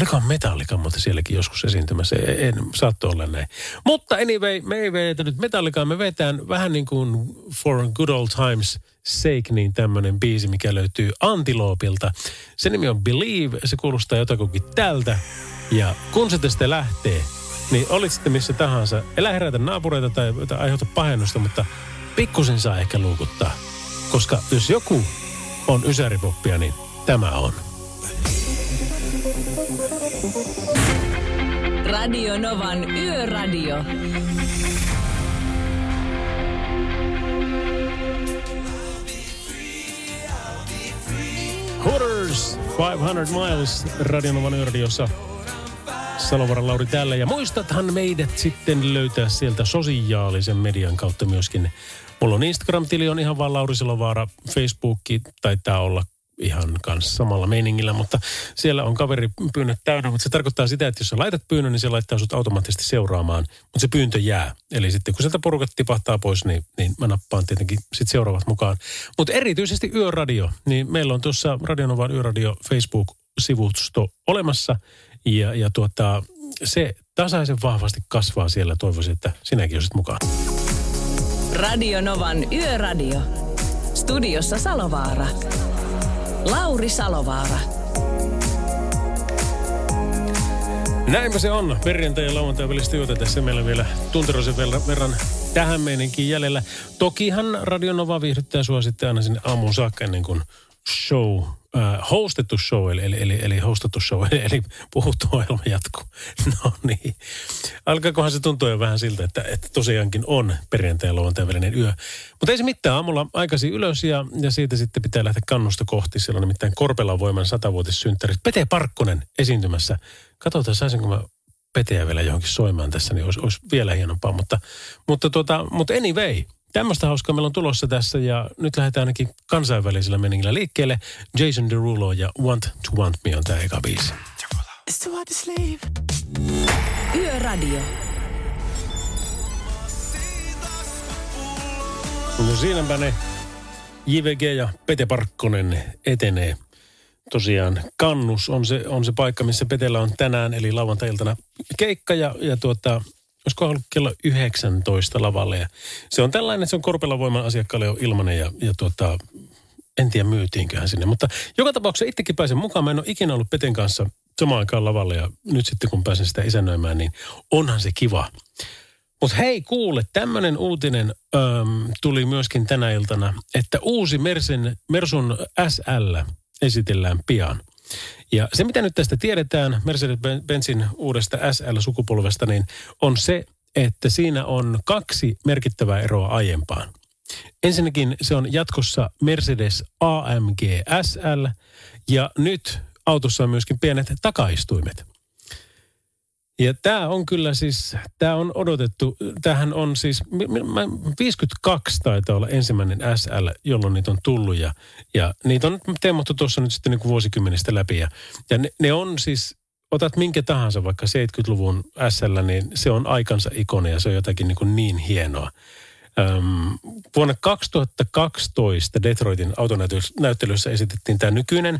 [SPEAKER 2] olikohan Metallica, mutta sielläkin joskus esiintymässä, en, saattoi olla näin. Mutta anyway, me ei vedetä nyt Metallicaa, me vetään vähän niin kuin For Good Old Times sake, niin tämmöinen biisi, mikä löytyy Antiloopilta. Se nimi on Believe, se kuulostaa jotakuinkin tältä. Ja kun se tästä lähtee, niin olit sitten missä tahansa, elä herätä naapureita tai, tai aiheuta pahennusta, mutta pikkusen saa ehkä luukuttaa. Koska jos joku on ysäripoppia, niin tämä on.
[SPEAKER 1] Radio Novan Yöradio.
[SPEAKER 2] Hooters 500 Miles Radionovan yöradiossa. Salovaran Lauri täällä. Ja muistathan meidät sitten löytää sieltä sosiaalisen median kautta myöskin. Mulla on Instagram-tili, on ihan vaan Lauri Salovaara. Facebookki taitaa olla ihan kanssa samalla meiningillä, mutta siellä on kaveri pyynnöt täynnä, mutta se tarkoittaa sitä, että jos sä laitat pyynnön, niin se laittaa sut automaattisesti seuraamaan, mutta se pyyntö jää. Eli sitten kun sieltä porukat tipahtaa pois, niin, niin mä nappaan tietenkin sitten seuraavat mukaan. Mutta erityisesti Yöradio, niin meillä on tuossa Radionovan Yöradio Facebook-sivusto olemassa, ja, ja tuota, se tasaisen vahvasti kasvaa siellä. Toivoisin, että sinäkin olisit mukaan.
[SPEAKER 1] Radio Novan Yöradio. Studiossa Salovaara. Lauri Salovaara.
[SPEAKER 2] Näinpä se on. Perjantai ja lauantai välistä yötä tässä meillä vielä tunterosen verran, tähän meininkin jäljellä. Tokihan Radio Nova viihdyttää sua sitten aina sinne aamuun saakka ennen kuin show, äh, hostettu show, eli, eli, eli, eli hostattu show, eli, eli puhuttu ohjelma jatkuu. No niin. Alkaakohan se tuntua jo vähän siltä, että, että tosiaankin on perjantai ja välinen yö. Mutta ei se mitään, aamulla aikaisin ylös ja, ja siitä sitten pitää lähteä kannusta kohti. Siellä on nimittäin Korpelan voiman satavuotissynttärit. Pete Parkkonen esiintymässä. Katsotaan, saisinko mä Peteä vielä johonkin soimaan tässä, niin olisi, olisi vielä hienompaa. Mutta, mutta, tuota, mutta anyway, tämmöistä hauskaa meillä on tulossa tässä ja nyt lähdetään ainakin kansainvälisellä meningillä liikkeelle. Jason Derulo ja Want to Want Me on tämä eka biisi.
[SPEAKER 1] It's too hard to sleep. Yöradio.
[SPEAKER 2] No siinäpä ne JVG ja Pete Parkkonen etenee. Tosiaan Kannus on se, on se paikka, missä Petellä on tänään, eli lauantai-iltana keikka ja, ja tuota, olisiko ollut kello 19 lavalle. Ja se on tällainen, että se on Korpelan voiman asiakkaalle jo ilmanen ja, ja tuota, en tiedä myytiinköhän sinne. Mutta joka tapauksessa itsekin pääsen mukaan. Mä en ole ikinä ollut Peten kanssa samaan aikaan lavalle ja nyt sitten kun pääsen sitä isännöimään, niin onhan se kiva. Mutta hei kuule, tämmöinen uutinen äm, tuli myöskin tänä iltana, että uusi Mersen, Mersun SL esitellään pian. Ja se, mitä nyt tästä tiedetään Mercedes-Benzin uudesta SL-sukupolvesta, niin on se, että siinä on kaksi merkittävää eroa aiempaan. Ensinnäkin se on jatkossa Mercedes AMG SL ja nyt autossa on myöskin pienet takaistuimet. Ja tämä on kyllä siis, tämä on odotettu, tämähän on siis, 52 taitaa olla ensimmäinen SL, jolloin niitä on tullut ja, ja niitä on teemattu tuossa nyt sitten niin kuin vuosikymmenistä läpi. Ja, ja ne, ne on siis, otat minkä tahansa vaikka 70-luvun SL, niin se on aikansa ikone ja se on jotakin niin, kuin niin hienoa. Öm, vuonna 2012 Detroitin autonäyttelyssä esitettiin tämä nykyinen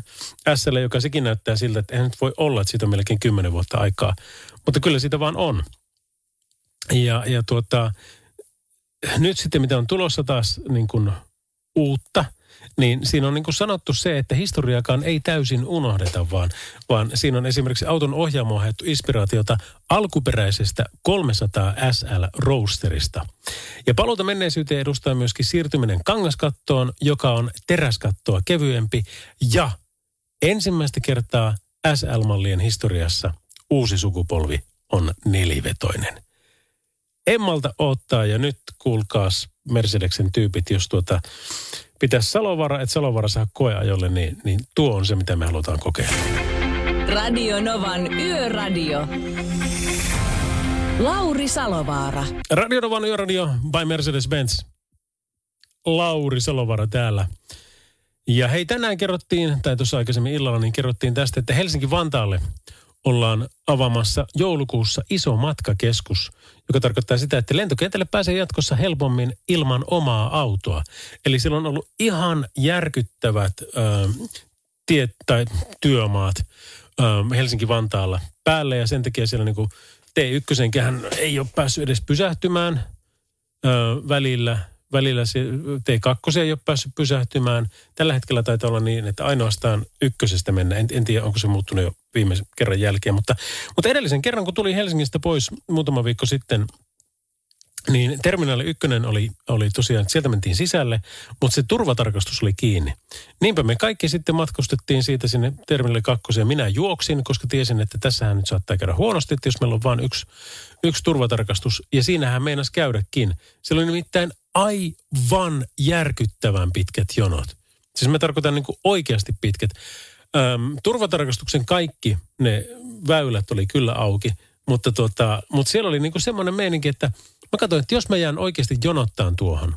[SPEAKER 2] SL, joka sekin näyttää siltä, että eihän nyt voi olla, että siitä on melkein 10 vuotta aikaa. Mutta kyllä siitä vaan on. Ja, ja tuota, nyt sitten mitä on tulossa taas niin kuin uutta, niin siinä on niin kuin sanottu se, että historiakaan ei täysin unohdeta, vaan, vaan siinä on esimerkiksi auton ohjaamoon haettu inspiraatiota alkuperäisestä 300 SL Roasterista. Ja paluuta menneisyyteen edustaa myöskin siirtyminen kangaskattoon, joka on teräskattoa kevyempi ja ensimmäistä kertaa SL-mallien historiassa uusi sukupolvi on nelivetoinen. Emmalta ottaa ja nyt kuulkaas Mercedeksen tyypit, jos tuota pitäisi Salovara, että Salovara saa koeajolle, niin, niin tuo on se, mitä me halutaan kokeilla.
[SPEAKER 1] Radio Novan Yöradio. Lauri Salovaara.
[SPEAKER 2] Radio Novan Yöradio by Mercedes-Benz. Lauri Salovaara täällä. Ja hei, tänään kerrottiin, tai tuossa aikaisemmin illalla, niin kerrottiin tästä, että Helsinki-Vantaalle ollaan avaamassa joulukuussa iso matkakeskus, joka tarkoittaa sitä, että lentokentälle pääsee jatkossa helpommin ilman omaa autoa. Eli siellä on ollut ihan järkyttävät ö, tiet tai työmaat ö, Helsinki-Vantaalla päälle ja sen takia siellä niin T1 ei ole päässyt edes pysähtymään ö, välillä – välillä se T2 ei ole päässyt pysähtymään. Tällä hetkellä taitaa olla niin, että ainoastaan ykkösestä mennä. En, en tiedä, onko se muuttunut jo viimeisen kerran jälkeen. Mutta, mutta edellisen kerran, kun tuli Helsingistä pois muutama viikko sitten niin terminaali ykkönen oli, oli tosiaan, sieltä mentiin sisälle, mutta se turvatarkastus oli kiinni. Niinpä me kaikki sitten matkustettiin siitä sinne terminaali kakkoseen. Minä juoksin, koska tiesin, että tässähän nyt saattaa käydä huonosti, että jos meillä on vain yksi, yksi turvatarkastus. Ja siinähän meinas käydäkin. Siellä oli nimittäin aivan järkyttävän pitkät jonot. Siis mä tarkoitan niin kuin oikeasti pitkät. Öm, turvatarkastuksen kaikki ne väylät oli kyllä auki, mutta, tota, mutta siellä oli niinku semmoinen meininki, että mä katsoin, että jos mä jään oikeasti jonottaan tuohon,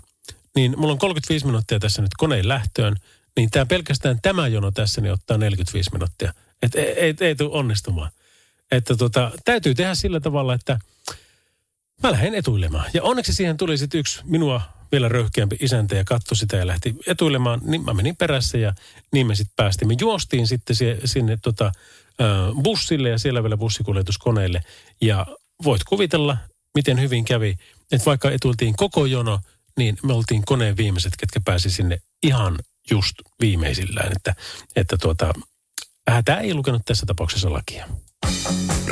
[SPEAKER 2] niin mulla on 35 minuuttia tässä nyt koneen lähtöön, niin tämä pelkästään tämä jono tässä niin ottaa 45 minuuttia. Että ei, ei, ei tule onnistumaan. Että tota, täytyy tehdä sillä tavalla, että mä lähden etuilemaan. Ja onneksi siihen tuli sitten yksi minua vielä röyhkeämpi isäntä ja katsoi sitä ja lähti etuilemaan. Niin mä menin perässä ja niin me sitten päästiin. Me juostiin sitten sinne tota, bussille ja siellä vielä bussikuljetuskoneelle. Ja voit kuvitella, miten hyvin kävi, että vaikka etuiltiin koko jono, niin me oltiin koneen viimeiset, ketkä pääsi sinne ihan just viimeisillään. Että, että tuota, hätä ei lukenut tässä tapauksessa lakia.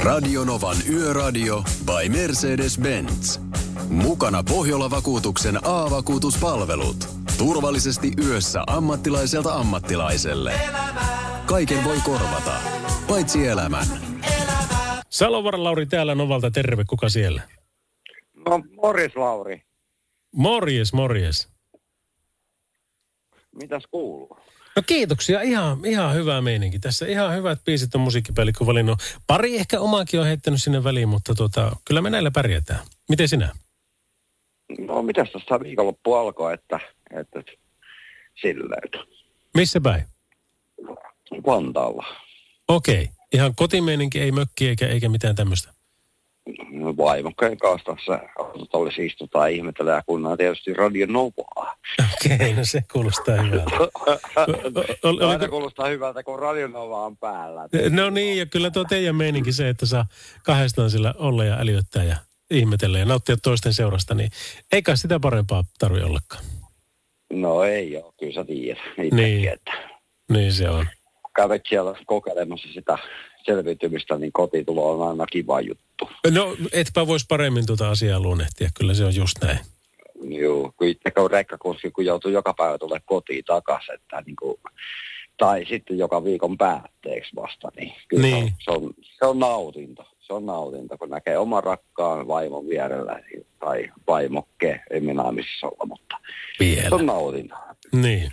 [SPEAKER 4] Radionovan Yöradio by Mercedes-Benz. Mukana Pohjola-vakuutuksen A-vakuutuspalvelut. Turvallisesti yössä ammattilaiselta ammattilaiselle. Kaiken voi korvata, paitsi elämän.
[SPEAKER 2] Salovaara Lauri täällä Novalta, terve, kuka siellä?
[SPEAKER 12] No, morjes Lauri.
[SPEAKER 2] Morjes, morjes.
[SPEAKER 12] Mitäs kuuluu?
[SPEAKER 2] No kiitoksia, ihan, ihan hyvä meininki. Tässä ihan hyvät biisit on musiikkipäällikkö valinnut. Pari ehkä omaakin on heittänyt sinne väliin, mutta tota, kyllä me näillä pärjätään. Miten sinä?
[SPEAKER 12] No, mitäs tuossa viikonloppu alkoi, että, että silleen.
[SPEAKER 2] Missä päin?
[SPEAKER 12] Vantaalla.
[SPEAKER 2] Okei, okay. ihan kotimeininki, ei mökki eikä, eikä mitään tämmöistä.
[SPEAKER 12] Vaimokkeen kanssa tuossa autotallissa istutaan ihmetellä ja kunnaa tietysti Radio Novaa.
[SPEAKER 2] Okei, okay, no se kuulostaa hyvältä.
[SPEAKER 12] Aina
[SPEAKER 2] oliko,
[SPEAKER 12] kuulostaa hyvältä, kun Radio Nova on päällä.
[SPEAKER 2] no niin, ja kyllä tuo teidän meininki se, että saa kahdestaan sillä olla ja älyttää ja ihmetellä ja nauttia toisten seurasta, niin ei kai sitä parempaa tarvi ollakaan.
[SPEAKER 12] No ei ole, kyllä sä tiedät itsekin,
[SPEAKER 2] Niin.
[SPEAKER 12] että
[SPEAKER 2] Niin se on.
[SPEAKER 12] kävet siellä kokeilemassa sitä selviytymistä, niin kotitulo on aina kiva juttu.
[SPEAKER 2] No, etpä voisi paremmin tuota asiaa luonnehtia, kyllä se on just näin.
[SPEAKER 12] Joo, kun itse kun rekkakuski, kun joutuu joka päivä tulee kotiin takaisin, että niin kuin, tai sitten joka viikon päätteeksi vasta, niin kyllä
[SPEAKER 2] Niin.
[SPEAKER 12] Se, on, se, on, nautinto. Se on nautinto, kun näkee oman rakkaan vaimon vierellä tai vaimokke, ei minä missä olla, mutta
[SPEAKER 2] Vielä.
[SPEAKER 12] se on nautinto.
[SPEAKER 2] Niin.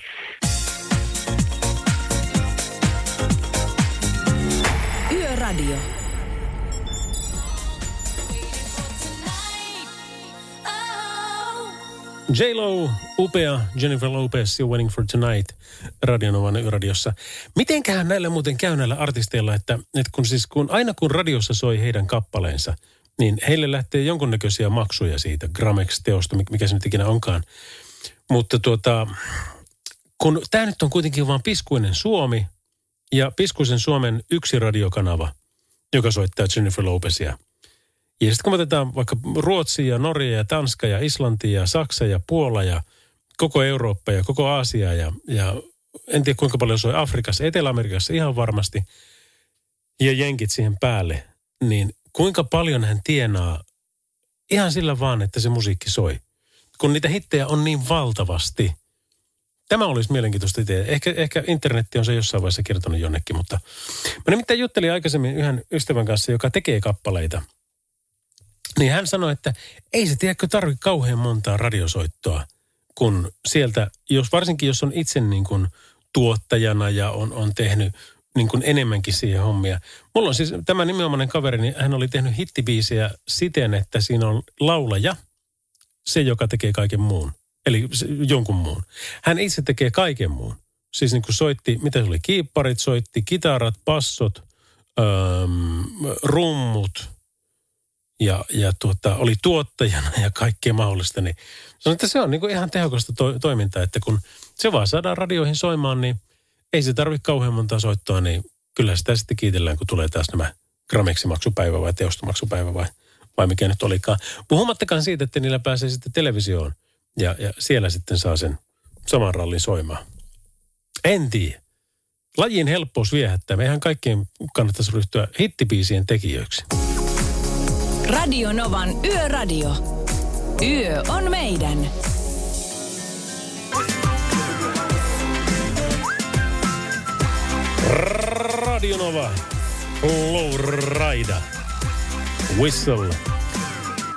[SPEAKER 1] Yöradio.
[SPEAKER 2] J-Lo, upea Jennifer Lopez, Still Waiting for Tonight, Radionovan yöradiossa. Mitenköhän näillä muuten käy näillä artisteilla, että, että kun siis kun, aina kun radiossa soi heidän kappaleensa, niin heille lähtee jonkunnäköisiä maksuja siitä Gramex-teosta, mik- mikä se nyt ikinä onkaan. Mutta tuota, kun tämä nyt on kuitenkin vain Piskuinen Suomi ja Piskuisen Suomen yksi radiokanava, joka soittaa Jennifer Lopezia. Ja sitten kun otetaan vaikka Ruotsi ja Norja ja Tanska ja Islanti ja Saksa ja Puola ja koko Eurooppa ja koko Aasia ja, ja en tiedä kuinka paljon soi Afrikassa, Etelä-Amerikassa ihan varmasti ja jenkit siihen päälle, niin kuinka paljon hän tienaa ihan sillä vaan, että se musiikki soi. Kun niitä hittejä on niin valtavasti. Tämä olisi mielenkiintoista tietää. Ehkä, ehkä internetti on se jossain vaiheessa kertonut jonnekin, mutta mä nimittäin juttelin aikaisemmin yhden ystävän kanssa, joka tekee kappaleita – niin hän sanoi, että ei se tiedäkö tarvitse kauhean montaa radiosoittoa, kun sieltä, jos, varsinkin jos on itse niin kuin tuottajana ja on, on tehnyt niin kuin enemmänkin siihen hommia. Mulla on siis tämä nimenomainen kaveri, niin hän oli tehnyt hittibiisejä siten, että siinä on laulaja, se joka tekee kaiken muun. Eli jonkun muun. Hän itse tekee kaiken muun. Siis niin kuin soitti, mitä se oli, kiipparit soitti, kitarat, bassot, öö, rummut, ja, ja tuota, oli tuottajana ja kaikkea mahdollista, niin sanoin, että se on niin kuin ihan tehokasta to- toimintaa, että kun se vaan saadaan radioihin soimaan, niin ei se tarvitse kauhean monta soittoa, niin kyllä sitä sitten kiitellään, kun tulee taas nämä Grameksi-maksupäivä vai teostomaksupäivä vai, vai mikä nyt olikaan. Puhumattakaan siitä, että niillä pääsee sitten televisioon ja, ja siellä sitten saa sen saman rallin soimaan. En tiedä. Lajin helppous viehättää. Meidän kaikkien kannattaisi ryhtyä hittibiisien tekijöiksi.
[SPEAKER 1] Radio Novan Yöradio. Yö on meidän.
[SPEAKER 2] Radionova. Lowrida. Whistle.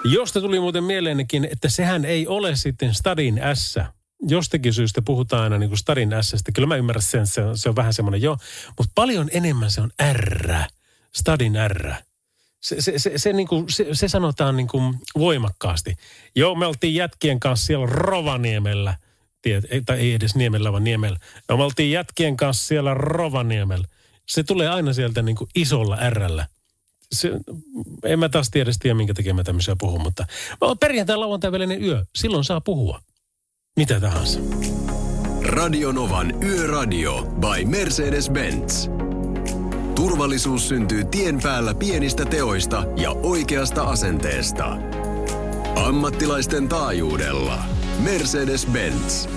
[SPEAKER 2] Josta tuli muuten mieleenkin, että sehän ei ole sitten Stadin S. Jostakin syystä puhutaan aina niin kuin Stadin S. Kyllä mä ymmärrän sen, se on, se on vähän semmoinen jo. Mutta paljon enemmän se on R. Stadin R. Se, se, se, se, niin kuin, se, se sanotaan niin kuin voimakkaasti. Joo, me oltiin jätkien kanssa siellä Rovaniemellä. Tiet, ei, tai ei edes Niemellä, vaan Niemellä. No, me oltiin jätkien kanssa siellä Rovaniemellä. Se tulee aina sieltä niin kuin isolla Rllä. Se, en mä taas tiedä, tiedä minkä takia mä tämmöisiä puhun, mutta perjantai, lauantai, välinen yö, silloin saa puhua. Mitä tahansa.
[SPEAKER 4] Radionovan Yöradio by Mercedes-Benz. Turvallisuus syntyy tien päällä pienistä teoista ja oikeasta asenteesta. Ammattilaisten taajuudella. Mercedes-Benz.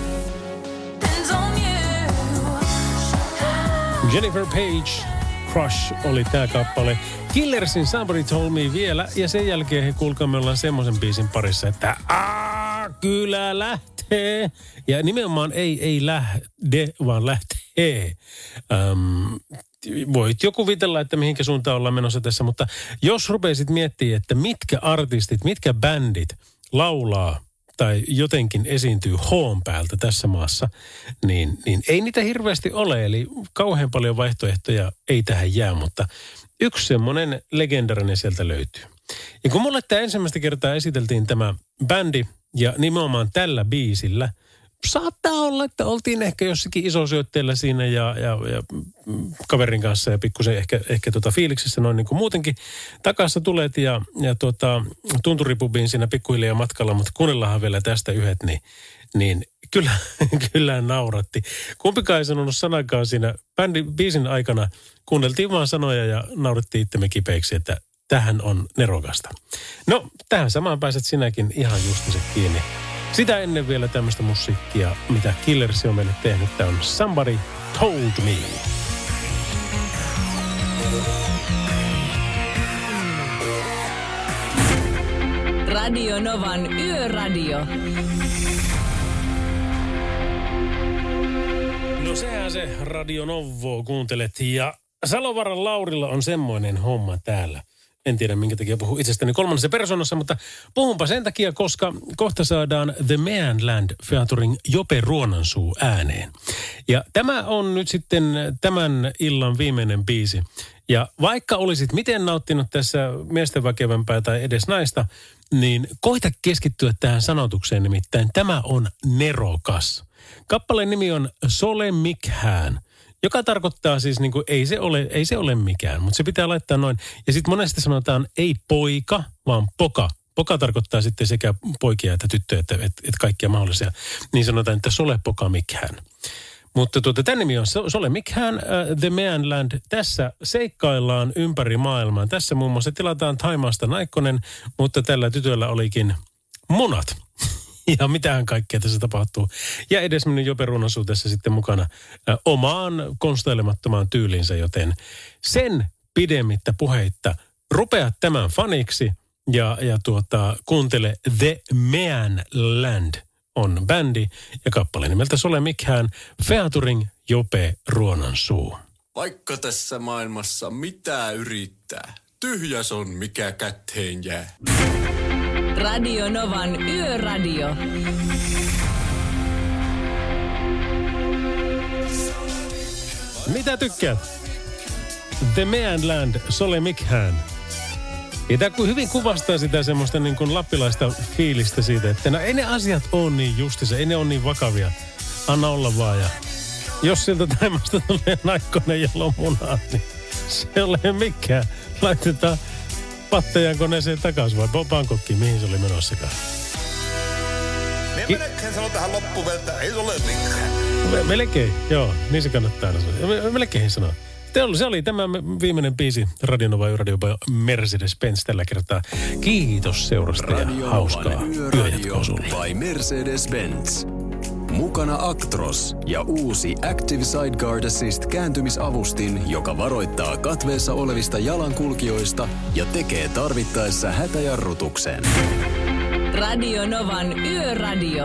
[SPEAKER 2] Jennifer Page, Crush oli tämä kappale. Killersin Somebody Told Me vielä, ja sen jälkeen he kuulkaa me ollaan semmoisen biisin parissa, että Aa, kyllä lähtee. Ja nimenomaan ei, ei lähde, vaan lähtee. Öm, voit jo kuvitella, että mihinkä suuntaan ollaan menossa tässä, mutta jos rupeisit miettimään, että mitkä artistit, mitkä bändit laulaa tai jotenkin esiintyy hoon päältä tässä maassa, niin, niin ei niitä hirveästi ole. Eli kauhean paljon vaihtoehtoja ei tähän jää, mutta yksi semmoinen legendarinen sieltä löytyy. Ja kun mulle tämä ensimmäistä kertaa esiteltiin tämä bändi ja nimenomaan tällä biisillä – saattaa olla, että oltiin ehkä jossakin isosyötteellä siinä ja, ja, ja kaverin kanssa ja pikkusen ehkä, ehkä tota fiiliksissä noin niin kuin muutenkin. Takassa tulet ja, ja tota, tunturipubiin siinä pikkuhiljaa matkalla, mutta kuunnellaanhan vielä tästä yhdet, niin, niin kyllä, kyllä nauratti. Kumpikaan ei sanonut sanakaan siinä bändin biisin aikana. Kuunneltiin vaan sanoja ja naurettiin itsemme kipeiksi, että tähän on nerokasta. No, tähän samaan pääset sinäkin ihan justisen kiinni. Sitä ennen vielä tämmöistä musiikkia, mitä Killers on meille tehnyt. Tämä on Somebody Told Me.
[SPEAKER 1] Radio Novan Yöradio.
[SPEAKER 2] No sehän se Radio Novo kuuntelet ja Salovaran Laurilla on semmoinen homma täällä. En tiedä, minkä takia puhun itsestäni kolmannessa persoonassa, mutta puhunpa sen takia, koska kohta saadaan The Manland Featuring Jope Ruonansuu ääneen. Ja tämä on nyt sitten tämän illan viimeinen biisi. Ja vaikka olisit miten nauttinut tässä miesten väkevämpää tai edes naista, niin koita keskittyä tähän sanotukseen nimittäin. Tämä on nerokas. Kappaleen nimi on Sole Mikhään – joka tarkoittaa siis niin kuin, ei se ole, ei se ole mikään, mutta se pitää laittaa noin. Ja sitten monesti sanotaan ei poika, vaan poka. Poka tarkoittaa sitten sekä poikia että tyttöjä, että, että, että kaikkia mahdollisia. Niin sanotaan, että sole poka mikään. Mutta tuota, tämän nimi on Sole Mikhään, uh, The Manland. Tässä seikkaillaan ympäri maailmaa. Tässä muun muassa tilataan Taimaasta naikkonen, mutta tällä tytöllä olikin munat. ja mitähän kaikkea tässä tapahtuu. Ja edesmennyt Jope Runosu tässä sitten mukana ä, omaan konstailemattomaan tyylinsä, joten sen pidemmittä puheitta rupea tämän faniksi ja, ja tuota, kuuntele The Man Land on bändi ja kappale nimeltä Sole Mikhään Featuring Jope Ruonansuu.
[SPEAKER 13] Vaikka tässä maailmassa mitä yrittää, tyhjäs on mikä kätteen jää.
[SPEAKER 1] Radio Novan Yöradio.
[SPEAKER 2] Mitä tykkäät? The Manland, Sole Mikhään. Ja tämä hyvin kuvastaa sitä semmoista niin kuin lappilaista fiilistä siitä, että no ei ne asiat ole niin justissa, ei ne ole niin vakavia. Anna olla vaan ja jos sieltä taimasta tulee naikkonen ja lomunaa, niin se ei ole mikään. Laitetaan pattejan koneeseen takaisin vai Bangkokkiin, mihin se oli menossakaan?
[SPEAKER 14] Ki- melkein sanon tähän loppuun että ei se ole mikään.
[SPEAKER 2] Melkein, joo. Niin se kannattaa sanoa. Melkein sanoa. Se oli tämä viimeinen biisi Radionova Radio Mercedes-Benz tällä kertaa. Kiitos seurasta ja hauskaa yöjatkoa sulle.
[SPEAKER 4] By Mercedes-Benz. Mukana Actros ja uusi Active Sideguard Assist kääntymisavustin, joka varoittaa katveessa olevista jalankulkijoista ja tekee tarvittaessa hätäjarrutuksen.
[SPEAKER 1] Radio Novan Yöradio.